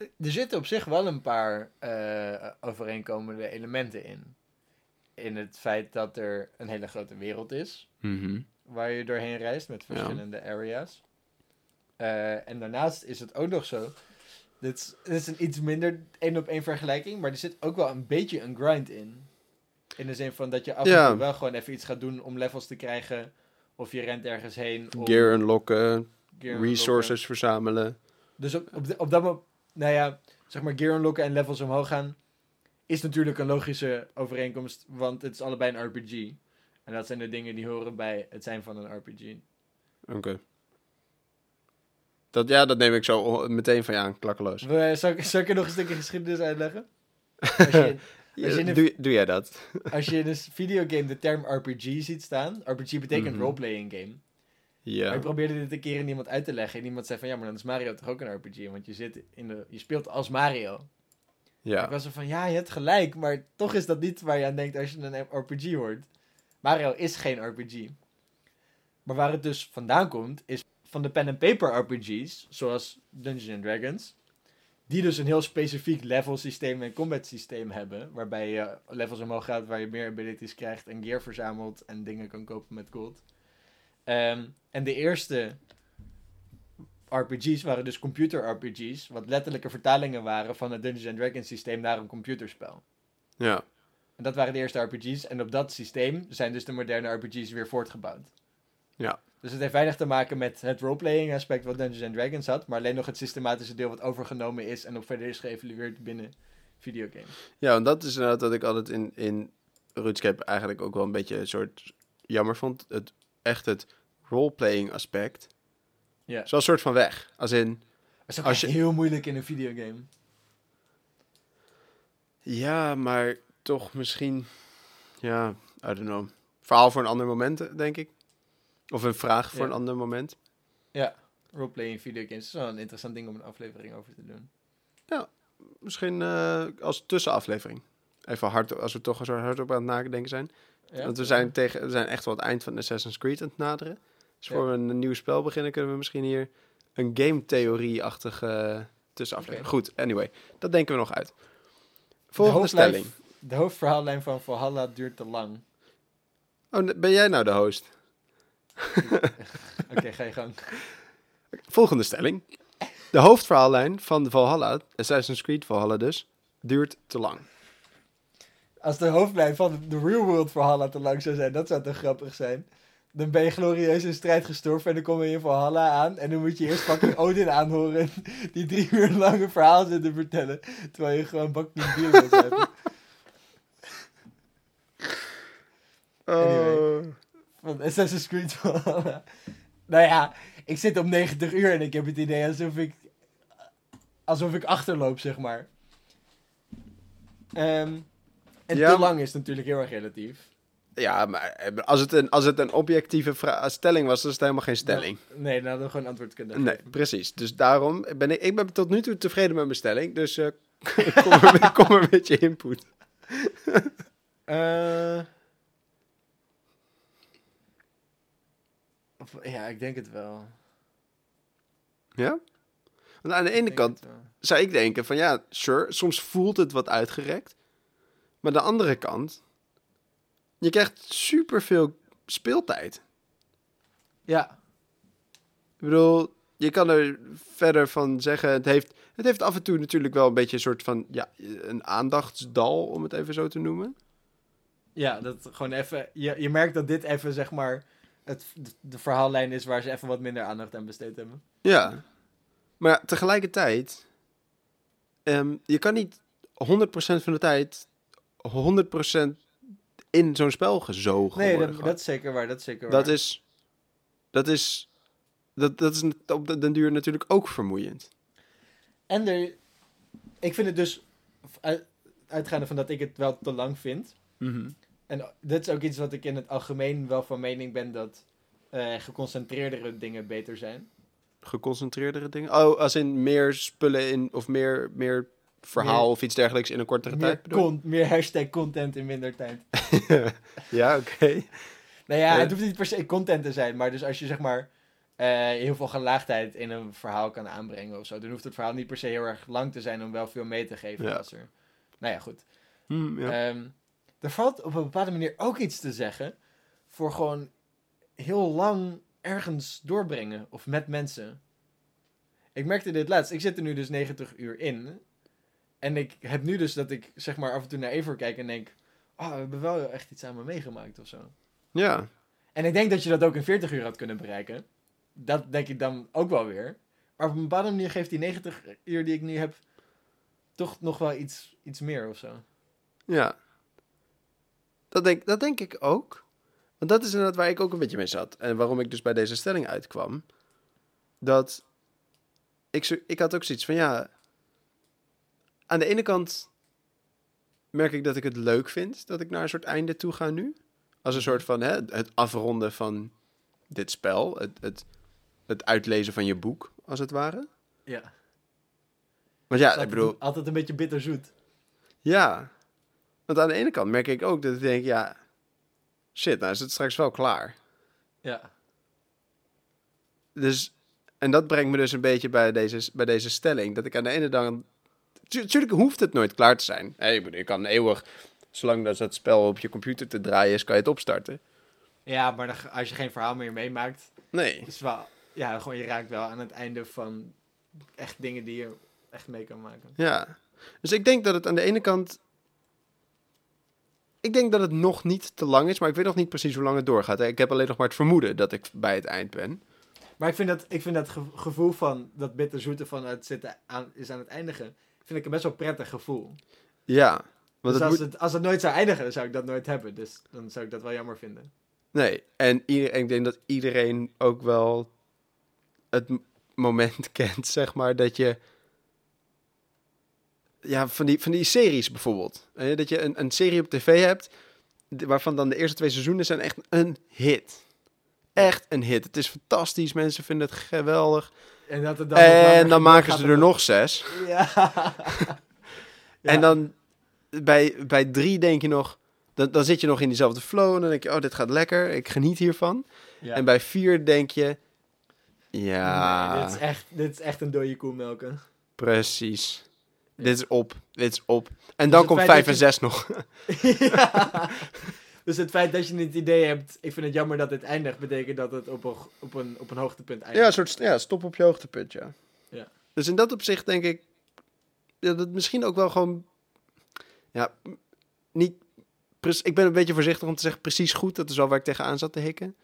Er zitten op zich wel een paar eh, overeenkomende elementen in. In het feit dat er een hele grote wereld is, Mhm. waar je doorheen reist met verschillende areas. Eh, en daarnaast is het ook nog zo Dit is, dit is een iets minder één op één vergelijking, maar er zit ook wel een beetje een grind in. In de zin van dat je af en Ja. toe wel gewoon even iets gaat doen om levels te krijgen. Of je rent ergens heen. Om Gear unlocken, gear resources verzamelen. Dus op, op, de- op dat moment, nou ja, zeg maar gear unlocken en levels omhoog gaan, is natuurlijk een logische overeenkomst, want het is allebei een RPG. En dat zijn de dingen die horen bij het zijn van een RPG. Oké. Dat, ja, dat neem ik zo meteen van je aan, klakkeloos. We, zal, ik, zal ik er nog een stukje geschiedenis uitleggen? Als je, Als je in een- doe, doe jij dat? als je in een videogame de term RPG ziet staan, RPG betekent Mhm. roleplaying game. Maar Ja. ik probeerde dit een keer aan iemand uit te leggen en iemand zei van ja, maar dan is Mario toch ook een RPG, want je, zit in de, je speelt als Mario. Ik Ja. was er van, ja, je hebt gelijk, maar toch is dat niet waar je aan denkt als je een RPG hoort. Mario is geen RPG. Maar waar het dus vandaan komt, is van de pen-and-paper RPG's, zoals Dungeons and Dragons, die dus een heel specifiek level systeem en combat systeem hebben, waarbij je levels omhoog gaat, waar je meer abilities krijgt en gear verzamelt en dingen kan kopen met gold. Ehm, en de eerste RPG's waren dus computer RPG's, wat letterlijke vertalingen waren van het Dungeons and Dragons systeem naar een computerspel. Ja. En dat waren de eerste RPG's. En op dat systeem zijn dus de moderne RPG's weer voortgebouwd. Ja. Dus het heeft weinig te maken met het roleplaying aspect wat Dungeons and Dragons had, maar alleen nog het systematische deel wat overgenomen is en op verder is geëvalueerd binnen videogames. Ja, en dat is inderdaad dat ik altijd in, in RuneScape eigenlijk ook wel een beetje een soort jammer vond. Het, echt het roleplaying aspect. Ja. Zo'n soort van weg. Als in, Dat is ook Als je- heel moeilijk in een videogame. ja, maar toch misschien, ja, I don't know. Verhaal voor een ander moment, denk ik. Of een vraag voor Ja. een ander moment. Roleplaying in videogames is wel een interessant ding om een aflevering over te doen. Misschien eh, als tussenaflevering. Even hard, als we toch zo hard op aan het nadenken zijn. Ja? Want we zijn, tegen, we zijn echt wel het eind van Assassin's Creed aan het naderen. Dus Ja. voor we een nieuw spel beginnen, kunnen we misschien hier een game-theorie-achtige tussenaflevering. Goed, anyway, dat denken we nog uit. Volgende stelling. De hoofdverhaallijn van Valhalla duurt te lang. Oh, ben jij nou de host? Oké, ga je gang. Volgende stelling. De hoofdverhaallijn van de Valhalla, Assassin's Creed Valhalla dus, duurt te lang. Als de hoofdlijn van de real world Valhalla te lang zou zijn, dat zou toch grappig zijn. Dan ben je glorieus in strijd gestorven en dan kom je in Valhalla aan. En dan moet je eerst fucking Odin aanhoren die drie uur lang een verhaal zit te vertellen. Terwijl je gewoon bak met bier wil zuipen. Anyway. Van Assassin's Creed Valhalla. Nou ja, ik zit op 90 uur en ik heb het idee alsof ik, alsof ik achterloop, zeg maar. Ehm, en Ja, te lang is natuurlijk heel erg relatief. Ja, maar eh, als het een, als het een objectieve vra- stelling was, dan is het helemaal geen stelling. Nee, dan hadden we gewoon antwoord kunnen Nee, geven. precies. Dus daarom ben ik, ik ben tot nu toe tevreden met mijn stelling. Dus eh, kom, maar met, kom met je input. Eh, of- ja, ik denk het wel. Ja? Want aan de ene kant zou ik denken van ja, sure, soms voelt het wat uitgerekt. Maar aan de andere kant, je krijgt superveel speeltijd. Ja, Ik bedoel, je kan er verder van zeggen, het heeft, het heeft af en toe natuurlijk wel een beetje een soort van, ja, een aandachtsdal, om het even zo te noemen. ja, dat gewoon even. Je, je merkt dat dit even, zeg maar, het, de, verhaallijn is waar ze even wat minder aandacht aan besteed hebben. Ja. Maar ja, tegelijkertijd, ehm, je kan niet 100% van de tijd 100% in zo'n spel gezogen Nee, worden. dat, gewoon. dat is zeker waar. Dat is zeker Dat waar. is, dat is, dat, dat is op de- den duur natuurlijk ook vermoeiend. En er, ik vind het dus, uit, uitgaande van dat ik het wel te lang vind. En dit is ook iets wat ik in het algemeen wel van mening ben dat eh, geconcentreerdere dingen beter zijn. Geconcentreerdere dingen. Oh, als in meer spullen in, of meer, meer verhaal Meer- of iets dergelijks in een kortere Meer, tijd. con- meer hashtag content in minder tijd. ja, oké. Nou ja, Eh. het hoeft niet per se content te zijn, maar dus als je zeg maar eh, heel veel gelaagdheid in een verhaal kan aanbrengen of zo, dan hoeft het verhaal niet per se heel erg lang te zijn om wel veel mee te geven. Ja. Als er... Nou ja, goed. Hm, ja. Ehm, er valt op een bepaalde manier ook iets te zeggen voor gewoon heel lang ergens doorbrengen of met mensen. Ik merkte dit laatst. Ik zit er nu dus 90 uur in. En ik heb nu dus dat ik zeg maar af en toe naar Evor kijk en denk... Oh, we hebben wel echt iets samen meegemaakt of zo. Ja. En ik denk dat je dat ook in 40 uur had kunnen bereiken. Dat denk ik dan ook wel weer. Maar op een bepaalde manier geeft die 90 uur die ik nu heb... toch nog wel iets, iets meer of zo. Ja. Dat denk, dat denk ik ook. Want dat is inderdaad waar ik ook een beetje mee zat. En waarom ik dus bij deze stelling uitkwam. Dat ik, zo- ik had ook zoiets van, ja... Aan de ene kant merk ik dat ik het leuk vind dat ik naar een soort einde toe ga nu. Als een soort van hè, het afronden van dit spel. Het, het, het uitlezen van je boek, als het ware. Ja. Want ja, Altijd, ik bedoel, altijd een beetje bitterzoet. Ja. Want aan de ene kant merk ik ook dat ik denk, ja, shit, nou is het straks wel klaar. Ja. Dus, en dat brengt me dus een beetje bij deze, bij deze stelling. Dat ik aan de ene kant, natuurlijk hoeft het nooit klaar te zijn. Hey, ik kan eeuwig, zolang dat het spel op je computer te draaien is, kan je het opstarten. Ja, maar dan, als je geen verhaal meer meemaakt, Nee. is wel, ja, gewoon je raakt wel aan het einde van echt dingen die je echt mee kan maken. Ja. Dus ik denk dat het aan de ene kant. Ik denk dat het nog niet te lang is, maar ik weet nog niet precies hoe lang het doorgaat. Ik heb alleen nog maar het vermoeden dat ik bij het eind ben. Maar ik vind dat, ik vind dat ge- gevoel van dat bitterzoete van het zitten aan, is aan het eindigen, vind ik een best wel prettig gevoel. Ja. Want dus het als, moet, het, als het nooit zou eindigen, dan zou ik dat nooit hebben. Dus dan zou ik dat wel jammer vinden. Nee, en ik denk dat iedereen ook wel het moment kent, zeg maar, dat je... Ja, van die, van die series bijvoorbeeld. Eh, Dat je een, een serie op tv hebt, waarvan dan de eerste twee seizoenen zijn echt een hit. Echt een hit. Het is fantastisch, mensen vinden het geweldig. En, dat het dan en dan maken ze er nog zes. Ja. En dan bij, bij drie denk je nog... Dan, dan zit je nog in diezelfde flow en dan denk je, oh, dit gaat lekker, ik geniet hiervan. Ja. En bij vier denk je, ja, Nee, dit, is echt, dit is echt een dode koe melken. precies. Ja. Dit is op, dit is op. En Dus dan komt vijf en je- zes nog. ja. Dus het feit dat je het idee hebt, ik vind het jammer dat het eindigt, betekent dat het op een, op een, op een hoogtepunt eindigt. ja, een soort ja, stop op je hoogtepunt, ja. Ja. Dus in dat opzicht denk ik, ja, dat misschien ook wel gewoon, ja, niet, ik ben een beetje voorzichtig om te zeggen precies goed. Dat is wel waar ik tegenaan zat te hikken.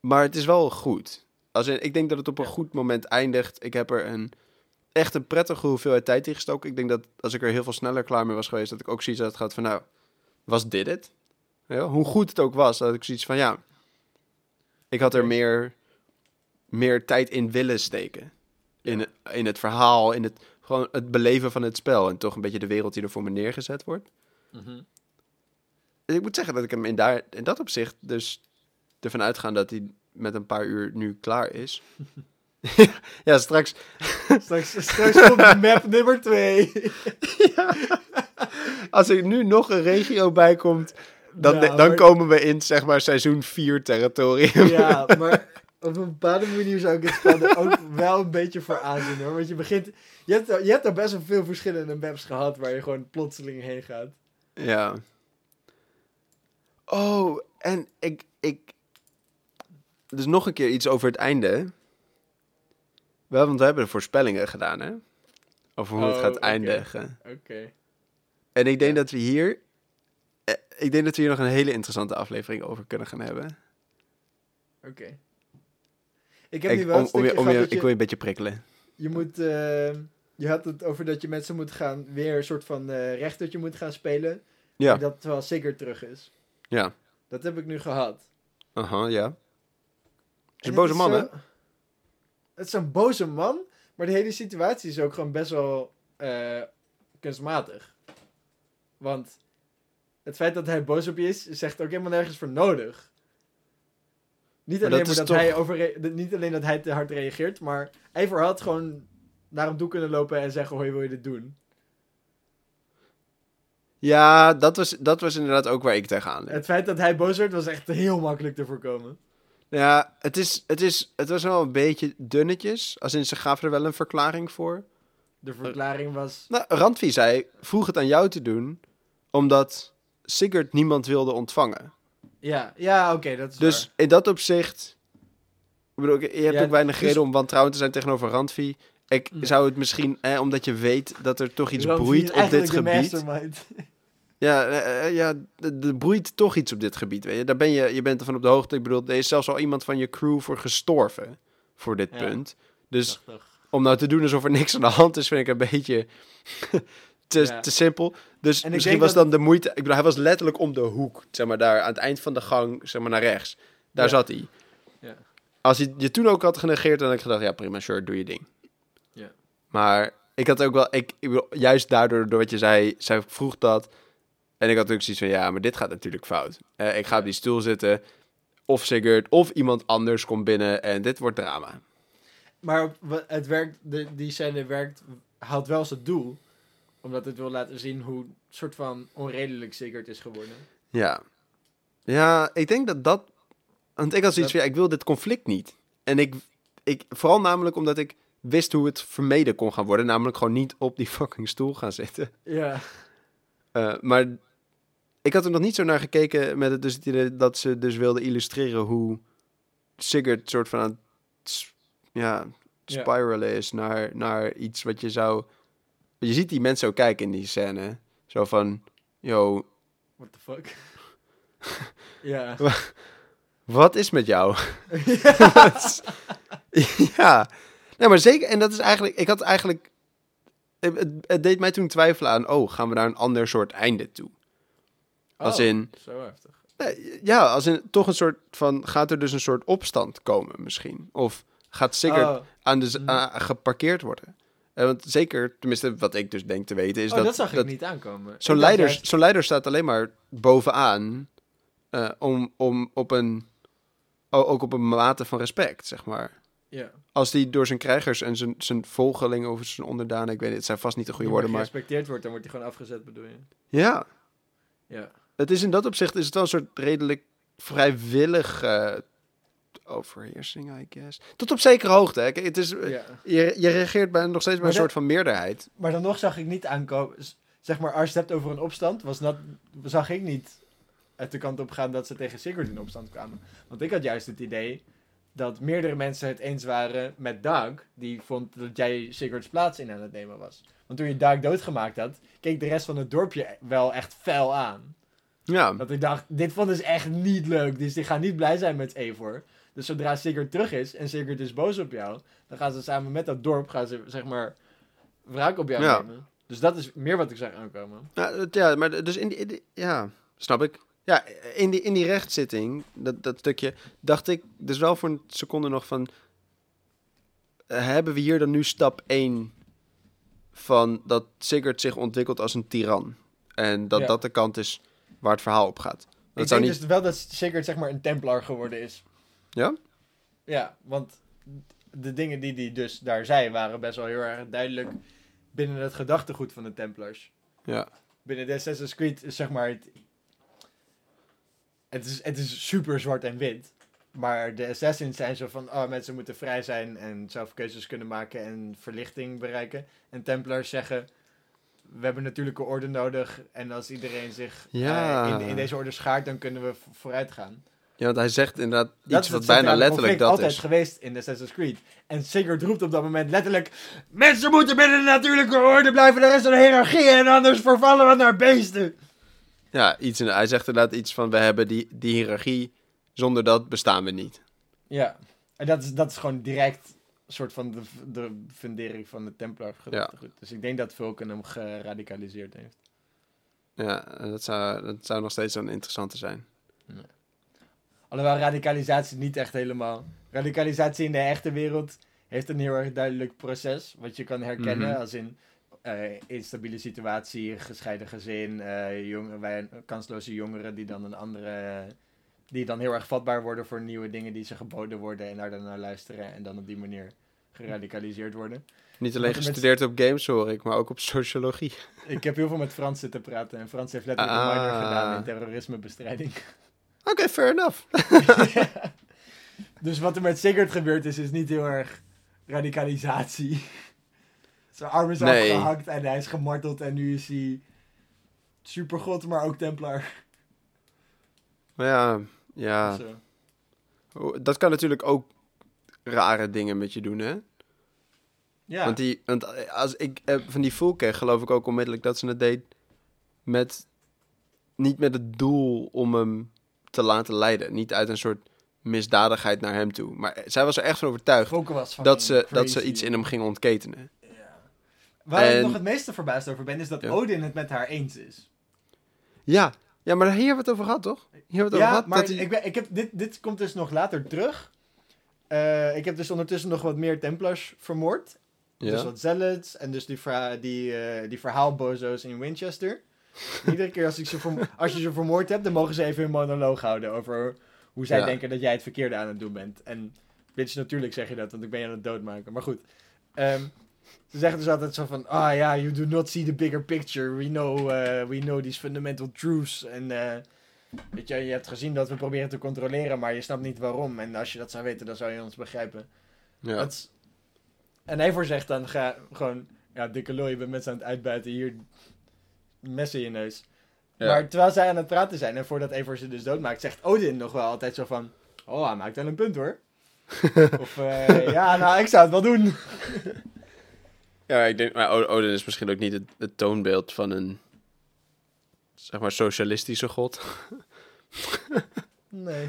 Maar het is wel goed. Als in, ik denk dat het op een Ja. goed moment eindigt. Ik heb er een, echt een prettige hoeveelheid tijd in gestoken. Ik denk dat als ik er heel veel sneller klaar mee was geweest, dat ik ook zoiets had gehad van, nou, was dit het? Ja, hoe goed het ook was, dat ik zoiets van, ja, ik had er meer, meer tijd in willen steken. In, in het verhaal, in het, gewoon het beleven van het spel. En toch een beetje de wereld die er voor me neergezet wordt. Mhm. Ik moet zeggen dat ik hem in, daar, in dat opzicht dus ervan uitgaan dat hij met een paar uur nu klaar is. ja, straks, Straks, straks komt map nummer 2. als er nu nog een regio bij komt, dan, Ja, dan maar- komen we in zeg maar seizoen 4 territorium. Ja, maar op een bepaalde manier zou ik het spel ook wel een beetje voor aanzien hoor. Want je begint, je hebt, je hebt er best wel veel verschillende maps gehad waar je gewoon plotseling heen gaat. Ja. Oh, en ik, ik... Dus nog een keer iets over het einde. Wel, want we hebben voorspellingen gedaan, hè? Over hoe het Oh, gaat eindigen. Oké. En ik denk dat we hier... eh, Ik denk dat we hier nog een hele interessante aflevering over kunnen gaan hebben. Oké. Ik heb nu wel een om, om je, stukje om je, ik je, wil je een beetje prikkelen. je moet... eh, je had het over dat je met ze moet gaan... Weer een soort van eh rechtertje moet gaan spelen. Ja, Dat terwijl Sigurd terug is. ja. Dat heb ik nu gehad. Aha, ja. Het is En een boze man, hè? Het is een boze man, maar de hele situatie is ook gewoon best wel kunstmatig. Want het feit dat hij boos op je is, zegt ook helemaal nergens voor nodig. Niet Maar alleen, dat maar hij over, niet alleen dat hij te hard reageert, maar Eivor had gewoon naar hem toe kunnen lopen en zeggen, hoi, wil je dit doen? Ja, dat was, dat was inderdaad ook waar ik tegenaan liep. Het feit dat hij boos werd, was echt heel makkelijk te voorkomen. Ja, het, is, het, is, het was wel een beetje dunnetjes. Als in, ze gaven er wel een verklaring voor. De verklaring was... Nou, Randvi zei, vroeg het aan jou te doen, omdat Sigurd niemand wilde ontvangen. Ja, ja oké, dat is Dus waar. in dat opzicht bedoel, je hebt Ja, ook weinig dus- reden om wantrouwend te zijn tegenover Randvi. Ik Nee. zou het misschien, eh, omdat je weet dat er toch iets Randvi broeit op dit gebied. mastermind. Ja, eh, eh, ja er er broeit toch iets op dit gebied. Weet je. Daar ben je, je bent ervan op de hoogte. Ik bedoel, er is zelfs al iemand van je crew voor gestorven. Voor dit Ja. punt. Dus Prachtig. om nou te doen alsof er niks aan de hand is, vind ik een beetje te, Ja. te simpel. Dus misschien was dan de moeite... Ik bedoel, hij was letterlijk om de hoek. Zeg maar daar aan het eind van de gang, zeg maar naar rechts. Daar Ja. zat hij. Ja. Als hij je toen ook had genegeerd, dan had ik gedacht... Ja, prima, sure, doe je ding. Ja. Maar ik had ook wel... Ik, ik bedoel, juist daardoor, door wat je zei, zij vroeg dat... En ik had ook zoiets van, ja, maar dit gaat natuurlijk fout. Eh, ik ga op die stoel zitten, of Sigurd, of iemand anders komt binnen en dit wordt drama. Maar het werkt, de, die scène werkt, haalt wel zijn doel. Omdat het wil laten zien hoe soort van onredelijk Sigurd is geworden. Ja. Ja, ik denk dat dat... Want ik had zoiets van, ja, ik wil dit conflict niet. En ik, ik... Vooral namelijk omdat ik wist hoe het vermeden kon gaan worden. Namelijk gewoon niet op die fucking stoel gaan zitten. Ja. Eh, maar ik had er nog niet zo naar gekeken met het, dus het dat ze dus wilden illustreren hoe Sigurd soort van aan het Ja. spiralen is naar, naar iets wat je zou... Je ziet die mensen ook kijken in die scène. Zo van, yo, What the fuck? ja. wat is met jou? ja. Nee, maar zeker. En dat is eigenlijk. Ik had eigenlijk. Het, het- deed mij toen twijfelen aan. Oh, gaan we naar een ander soort einde toe? Als Oh, in. Zo heftig. nee, Ja, als in toch een soort van. Gaat er dus een soort opstand komen misschien? Of gaat Sigurd Oh, aan de, mm. aan- geparkeerd worden? Eh, want zeker, tenminste, wat ik dus denk te weten, is oh, dat. dat, zag dat ik niet aankomen. Zo'n leider, juist- leider staat alleen maar bovenaan. eh, om, om op een. Ook op een mate van respect, zeg maar. Ja. Als die door zijn krijgers en zijn, zijn volgelingen of zijn onderdanen, ik weet niet, het zijn vast niet de goede woorden, maar gerespecteerd wordt, dan wordt hij gewoon afgezet, bedoel je? ja, Ja. het is in dat opzicht is het wel een soort redelijk vrijwillig eh, overheersing, I guess. Tot op zekere hoogte. Hè. Het is, ja. je, je reageert bij, nog steeds bij Maar een soort van meerderheid. Maar dan nog zag ik niet aankomen. Zeg maar, als je het hebt over een opstand, was dat, zag ik niet uit de kant op gaan dat ze tegen Sigurd in opstand kwamen. Want ik had juist het idee dat meerdere mensen het eens waren met Doug, die vond dat jij Sigurds plaats in aan het nemen was. Want toen je Doug doodgemaakt had, keek de rest van het dorpje wel echt fel aan. Ja, Dat ik dacht, dit vonden ze echt niet leuk, dus die gaan niet blij zijn met Eivor. Dus zodra Sigurd terug is en Sigurd is boos op jou, dan gaan ze samen met dat dorp, gaan ze zeg maar, wraak op jou Ja. nemen. Dus dat is meer wat ik zag aankomen. ja, ja maar dus in die, in die- ja, snap ik. Ja, in die, in die rechtszitting, dat, dat stukje, dacht ik dus wel voor een seconde nog van, eh, hebben we hier dan nu stap 1 van dat Sigurd zich ontwikkelt als een tiran? En dat Ja. dat de kant is waar het verhaal op gaat. Dat ik zou denk niet... dus wel dat Sigurd zeg maar een Templar geworden is. Ja? Ja, want de dingen die hij dus daar zei waren best wel heel erg duidelijk binnen het gedachtegoed van de Templars. Ja. binnen de Assassin's Creed is zeg maar het, het, is, het is super zwart en wit. Maar de Assassins zijn zo van, oh, mensen moeten vrij zijn en zelf keuzes kunnen maken en verlichting bereiken. En Templars zeggen, we hebben natuurlijke orde nodig en als iedereen zich eh, in, in deze orde schaart, dan kunnen we vo- vooruit gaan. Ja, want hij zegt inderdaad Dat iets wat bijna letterlijk dat altijd is. geweest in de Assassin's Creed. En Sigurd roept op dat moment letterlijk... Mensen moeten binnen de natuurlijke orde blijven, er is een hiërarchie en anders vervallen we naar beesten. Ja, iets in, hij zegt inderdaad iets van, we hebben die, die hiërarchie, zonder dat bestaan we niet. Ja, en dat is, dat is gewoon direct een soort van de, de fundering van de Templar gedachtegoed. Dus ik denk dat Vulcan hem geradicaliseerd heeft. Ja, dat zou, dat zou nog steeds een interessante zijn. Alhoewel radicalisatie niet echt helemaal... Radicalisatie in de echte wereld heeft een heel erg duidelijk proces. Wat je kan herkennen Mhm. als in eh, instabiele situatie, gescheiden gezin, jongen, wij, kansloze jongeren die dan een andere... Die dan heel erg vatbaar worden voor nieuwe dingen die ze geboden worden en daar dan naar luisteren en dan op die manier geradicaliseerd worden. Niet alleen er met- gestudeerd op games, hoor ik, maar ook op sociologie. Ik heb heel veel met Frans zitten praten en Frans heeft letterlijk Ah. een minor gedaan in terrorismebestrijding. Oké, fair enough. dus wat er met Sigurd gebeurd is, is niet heel erg radicalisatie. Zijn arm is Nee. afgehakt en hij is gemarteld en nu is hij supergod, maar ook Templar. Maar ja, ja, Zo. Dat kan natuurlijk ook rare dingen met je doen, hè? Ja. Want, die, want als ik eh, van die Fulke geloof ik ook onmiddellijk dat ze het deed met... Niet met het doel om hem te laten leiden. Niet uit een soort misdadigheid naar hem toe. Maar zij was er echt van overtuigd van dat ze, dat ze iets in hem ging ontketenen. Waar ik nog het meeste verbaasd over ben, is dat Ja. Odin het met haar eens is. Ja, ja maar hier hebben we het over gehad, toch? Hier hebben we het over Ja, gehad. maar dat ik ben, ik heb, dit, dit komt dus nog later terug. Eh, ik heb dus ondertussen nog wat meer Templars vermoord. ja. Dus wat zealots en dus die, verha die, eh, die verhaalbozo's in Winchester. Iedere keer als, ik ze als je ze vermoord hebt, dan mogen ze even een monoloog houden over hoe zij Ja. denken dat jij het verkeerde aan het doen bent. En bitch, natuurlijk zeg je dat, want ik ben je aan het doodmaken. Maar goed. Ehm, ze zeggen dus altijd zo van, ah ja, you do not see the bigger picture. We know, eh, we know these fundamental truths. En eh, weet je, je hebt gezien dat we proberen te controleren, maar je snapt niet waarom. En als je dat zou weten, dan zou je ons begrijpen. ja. En Eivor zegt dan ga, gewoon, ja, dikke lul, je bent mensen aan het uitbuiten, hier mes in je neus. Ja. Maar terwijl zij aan het praten zijn en voordat Eivor ze dus doodmaakt, zegt Odin nog wel altijd zo van, oh, hij maakt wel een punt hoor. of, eh, ja, nou, ik zou het wel doen. Ja, ik denk, maar Odin is misschien ook niet het, het toonbeeld van een, zeg maar, socialistische god. Nee.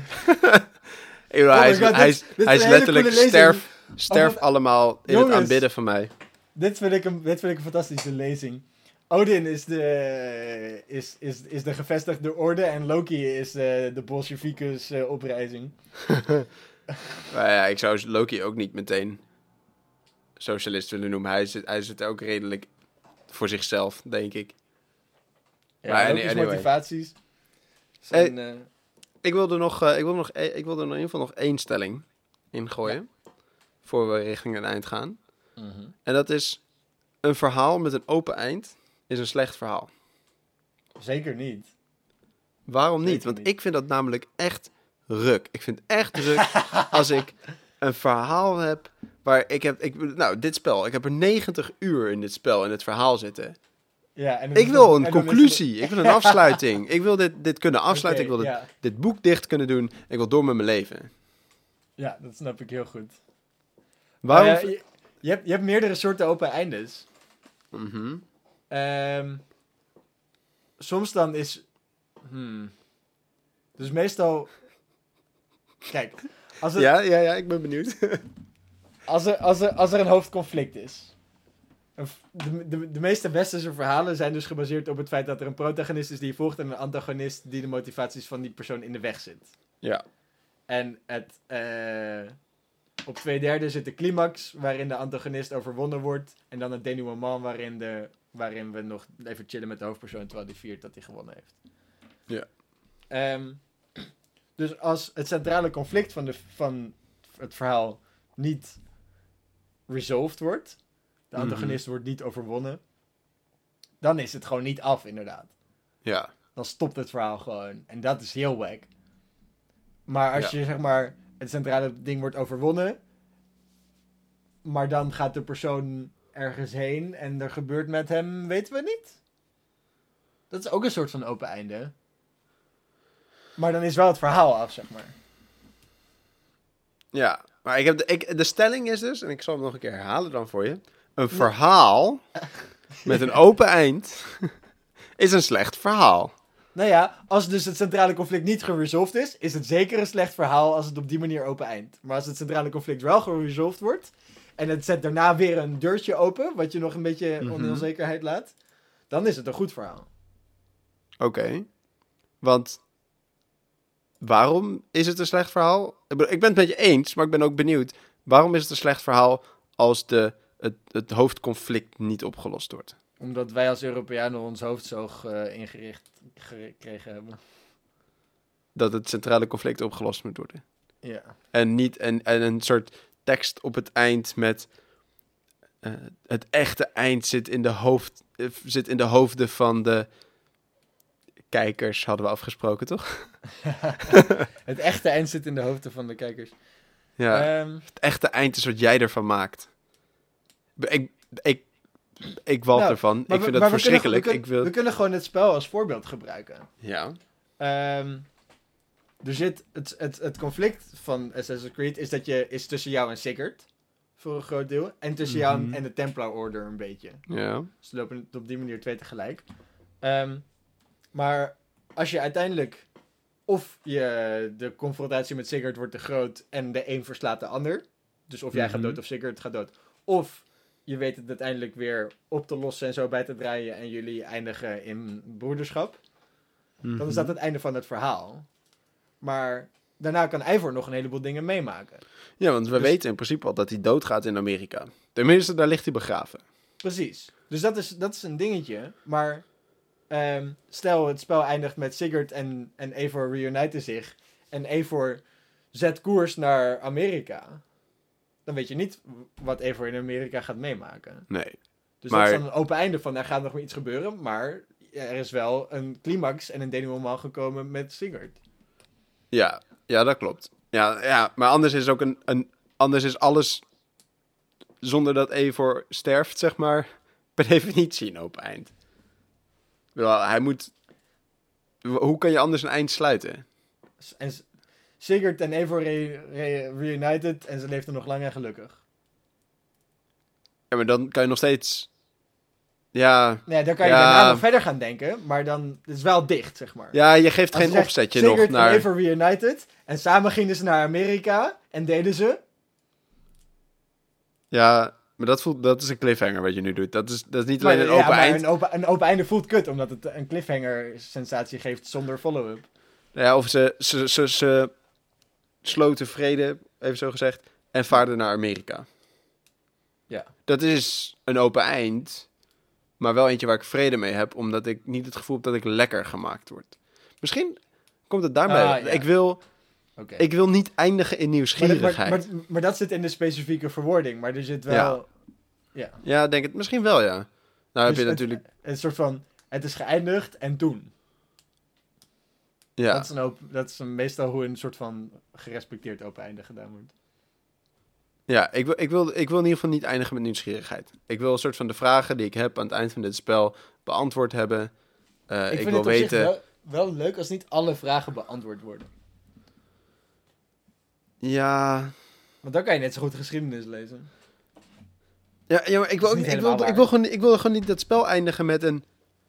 Oh hij is, hij is, dit hij letterlijk coole sterf, sterf Oh, allemaal in het aanbidden van mij. Dit vind, ik een, dit vind ik een fantastische lezing. Odin is de, is, is, is de gevestigde orde en Loki is de, de Bolsjevikus eh, oprijzing. Maar ja, ik zou Loki ook niet meteen socialist willen noemen. Hij zit, hij zit ook redelijk voor zichzelf, denk ik. Ja, Maar Loki's anyway. motivaties. Zijn, eh, Ik wilde nog, eh, ik wilde nog, ik wilde er in ieder geval nog één stelling ingooien. Voor we richting het eind gaan. En dat is, een verhaal met een open eind is een slecht verhaal. Zeker niet. Waarom niet? Want ik vind dat namelijk echt ruk. Ik vind echt ruk als ik een verhaal heb waar ik heb... Ik, nou, dit spel. Ik heb er 90 uur in dit spel, in het verhaal zitten. Ja, en Ik wil een conclusie. Ik wil een afsluiting. Ik wil dit, dit kunnen afsluiten. Ik wil dit, ja. dit boek dicht kunnen doen. Ik wil door met mijn leven. ja, dat snap ik heel goed. Waarom... Je, je, hebt, je hebt meerdere soorten open eindes. Mhm. Ehm, soms dan is... Hmm. Dus meestal... Kijk, als, het, Ja, ja, ja, ik ben benieuwd. als, er, als, er, als er een hoofdconflict is. De, de, de meeste westerse verhalen zijn dus gebaseerd op het feit dat er een protagonist is die je volgt en een antagonist die de motivaties van die persoon in de weg zit. ja. En het, eh, op twee derde zit de climax, waarin de antagonist overwonnen wordt. En dan het denouement, waarin, de, waarin we nog even chillen met de hoofdpersoon, terwijl die viert dat hij gewonnen heeft. Ja. Ehm, dus als het centrale conflict van, de, van het verhaal niet resolved wordt, de Mhm. antagonist wordt niet overwonnen, dan is het gewoon niet af, inderdaad Ja. dan stopt het verhaal gewoon. En dat is heel wack. Maar als Ja. je zeg maar het centrale ding wordt overwonnen, maar dan gaat de persoon ergens heen en er gebeurt met hem, weten we niet. Dat is ook een soort van open einde. Maar dan is wel het verhaal af, zeg maar. Ja. Maar ik heb de, ik, de stelling is dus, en ik zal hem nog een keer herhalen dan voor je. Een verhaal met een open eind is een slecht verhaal. Nou ja, als dus het centrale conflict niet geresolved is, is het zeker een slecht verhaal als het op die manier open eindt. Maar als het centrale conflict wel geresolved wordt, en het zet daarna weer een deurtje open, wat je nog een beetje Mhm. onzekerheid laat, dan is het een goed verhaal. Oké. Want waarom is het een slecht verhaal? Ik ben, het met je eens, maar ik ben ook benieuwd. Waarom is het een slecht verhaal als de, het, het hoofdconflict niet opgelost wordt? Omdat wij als Europeanen ons hoofdzoog eh, ingericht gekregen hebben. Dat het centrale conflict opgelost moet worden. Ja. En niet en, en een soort tekst op het eind met. eh, het echte eind zit in, de hoofd, eh, zit in de hoofden van de kijkers, hadden we afgesproken, toch? het echte eind zit in de hoofden van de kijkers. Ja. Ehm, het echte eind is wat jij ervan maakt. Ik, ik, ik walt Nou, ervan. Ik vind maar dat we verschrikkelijk. kunnen- we, ik kunnen, wil... we kunnen gewoon het spel als voorbeeld gebruiken. Ja. Ehm, er zit het, het, het conflict van Assassin's Creed is dat je is tussen jou en Sigurd voor een groot deel en tussen jou Mhm. en de Templar Order een beetje. Ja. Ze lopen op die manier twee tegelijk. Ehm, maar als je uiteindelijk of je de confrontatie met Sigurd wordt te groot en de een verslaat de ander, dus of jij gaat Mhm. dood of Sigurd gaat dood, of je weet het uiteindelijk weer op te lossen en zo bij te draaien en jullie eindigen in broederschap, dan Mhm. is dat het einde van het verhaal. Maar daarna kan Ivor nog een heleboel dingen meemaken. Ja, want we Dus- weten in principe al dat hij doodgaat in Amerika. Tenminste, daar ligt hij begraven. Precies. Dus dat is, dat is een dingetje. Maar ehm, stel het spel eindigt met Sigurd en, en Eivor reuniten zich. En Eivor zet koers naar Amerika. Dan weet je niet wat Eivor in Amerika gaat meemaken. Nee. Dus Maar- dat is dan een open einde van er gaat nog maar iets gebeuren. Maar er is wel een climax en een denouement gekomen met Sigurd. Ja, ja dat klopt. Ja, ja, maar anders is ook een, een. Anders is alles. Zonder dat Evor sterft, zeg maar. Per definitie een open eind. Wel, hij moet. Hoe kan je anders een eind sluiten? En Sigurd en re- re- reunited en ze leefden nog lang en gelukkig. Ja, maar dan kan je nog steeds. Ja, Nee, dan kan je Ja. daarna nog verder gaan denken, maar dan het is wel dicht, zeg maar. ja je geeft Als geen opzetje nog naar. Eivor reunited en samen gingen ze naar Amerika en deden ze. Ja, maar dat, voelt, dat is een cliffhanger wat je nu doet. Dat is, dat is niet Maar, alleen een ja, open maar eind. Een open, een open einde voelt kut, omdat het een cliffhanger sensatie geeft zonder follow-up. Ja, of ze, ze, ze, ze sloten vrede, even zo gezegd, en vaarden naar Amerika. Ja. Dat is een open eind, maar wel eentje waar ik vrede mee heb, omdat ik niet het gevoel heb dat ik lekker gemaakt word. Misschien komt het daarmee. Ah, ja. ik, wil, Oké. ik wil niet eindigen in Maar, nieuwsgierigheid. maar, maar, maar dat zit in de specifieke verwoording, maar er zit wel ja. Ja, denk het misschien wel, ja. Nou heb Dus je het- natuurlijk... een soort van, het is geëindigd en toen. Ja. Dat, is een open, dat is een, meestal hoe een soort van gerespecteerd open einde gedaan wordt. Ja, ik wil, ik, wil, ik wil in ieder geval niet eindigen met nieuwsgierigheid. Ik wil een soort van de vragen die ik heb aan het eind van dit spel beantwoord hebben. Eh, ik, ik vind wil het op zich weten... wel, wel leuk als niet alle vragen beantwoord worden. Ja, Want dan kan je net zo goed geschiedenis lezen. ja, ja, maar ik wil, ook, ik, wil, ik, wil gewoon, ik wil gewoon niet dat spel eindigen met een...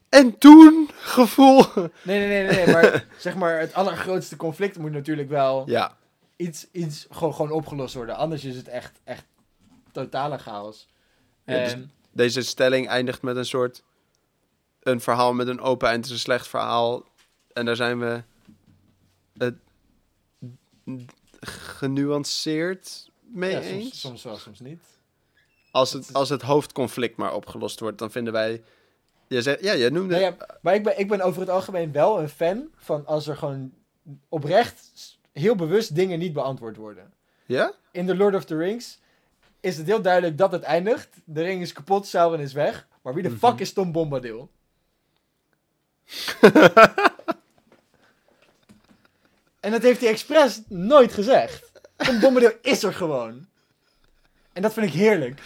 En toen gevoel. Nee, nee, nee, nee, nee maar zeg maar, het allergrootste conflict moet natuurlijk wel Ja, iets, iets gewoon, gewoon opgelost worden. Anders is het echt, echt totale chaos. Ja, dus- deze stelling eindigt met een soort... Een verhaal met een open eind is een slecht verhaal. En daar zijn we... Het genuanceerd mee ja, eens. soms, soms wel, soms niet. Als het, als het hoofdconflict maar opgelost wordt, dan vinden wij... Je zegt, ja, je noemde... Nou ja, maar ik ben, ik ben over het algemeen wel een fan van als er gewoon oprecht heel bewust dingen niet beantwoord worden. Ja? In The Lord of the Rings is het heel duidelijk dat het eindigt. De ring is kapot, Sauron is weg. Maar wie de Mhm. fuck is Tom Bombadil? en dat heeft hij expres nooit gezegd. Tom Bombadil is er gewoon. En dat vind ik heerlijk.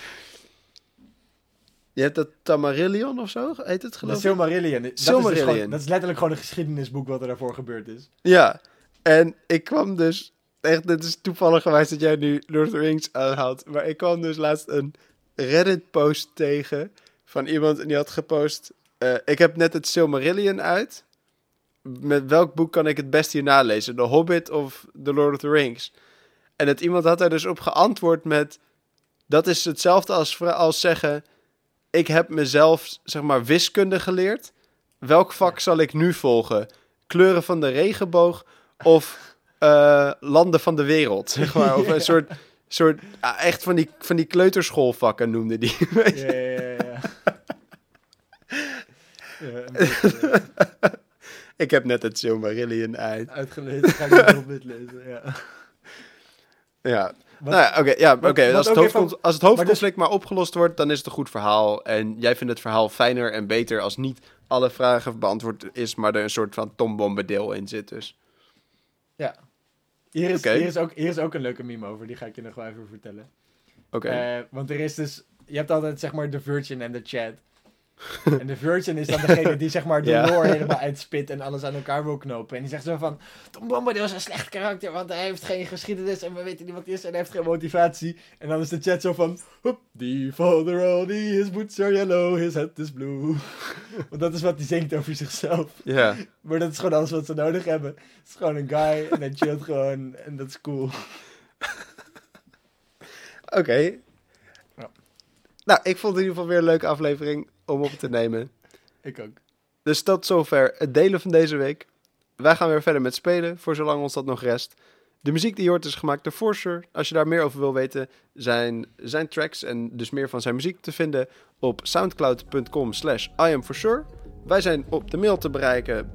Je hebt dat Tamarillion of zo, heet het geloof ik? Silmarillion. Dat, Is dus gewoon, dat is letterlijk gewoon een geschiedenisboek wat er daarvoor gebeurd is. Ja, en ik kwam dus... Echt, dit is toevallig geweest dat jij nu Lord of the Rings aanhaalt. Maar ik kwam dus laatst een Reddit-post tegen van iemand en die had gepost... eh, ik heb net het Silmarillion uit. Met welk boek kan ik het best hier nalezen? The Hobbit of The Lord of the Rings? En het iemand had daar dus op geantwoord met... Dat is hetzelfde als, als zeggen... Ik heb mezelf, zeg maar, wiskunde geleerd. Welk vak zal ik nu volgen? Kleuren van de regenboog of eh, landen van de wereld? Zeg maar. Of een soort, soort echt van die, van die kleuterschoolvakken noemde die. Ja, ja, ja. beetje, Ik heb net het Silmarillion uit. uitgelezen, ga ik het nog lezen. Ja. Ja, Wat- nou ja, oké. ja, oké. als, het ook hoofdcon- even- als het hoofdconflict maar opgelost wordt, dan is het een goed verhaal. En jij vindt het verhaal fijner en beter als niet alle vragen beantwoord is, maar er een soort van Tom Bombadil in zit. Dus Hier, is, hier, is ook, hier is ook een leuke meme over, die ga ik je nog wel even vertellen. oké. Eh, want er is dus, je hebt altijd zeg maar de Virgin en de Chat. En de virgin is dan degene die zeg maar de Ja. lore helemaal uitspit en alles aan elkaar wil knopen. En die zegt zo van, Tom Bombadil is een slecht karakter, want hij heeft geen geschiedenis en we weten niet wat hij is en hij heeft geen motivatie. En dan is de chat zo van, Hup, die father oldie, his boots are yellow, his head is blue. want dat is wat hij zingt over zichzelf. Ja. Maar dat is gewoon alles wat ze nodig hebben. Het is gewoon een guy en hij chillt gewoon en dat is cool. Oké. Nou, ik vond het in ieder geval weer een leuke aflevering om op te nemen. Ik ook. Dus tot zover het delen van deze week. Wij gaan weer verder met spelen, voor zolang ons dat nog rest. De muziek die je hoort is gemaakt door Forcer. Als je daar meer over wil weten, zijn zijn tracks en dus meer van zijn muziek te vinden op soundcloud.com slash iamforsure. Wij zijn op de mail te bereiken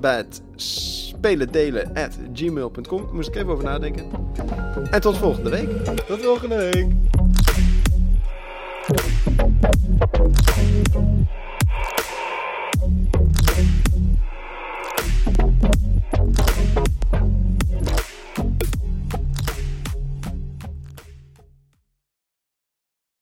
bij het spelendelen at gmail.com. Moest ik even over nadenken. En tot volgende week. Tot volgende week. Thank you.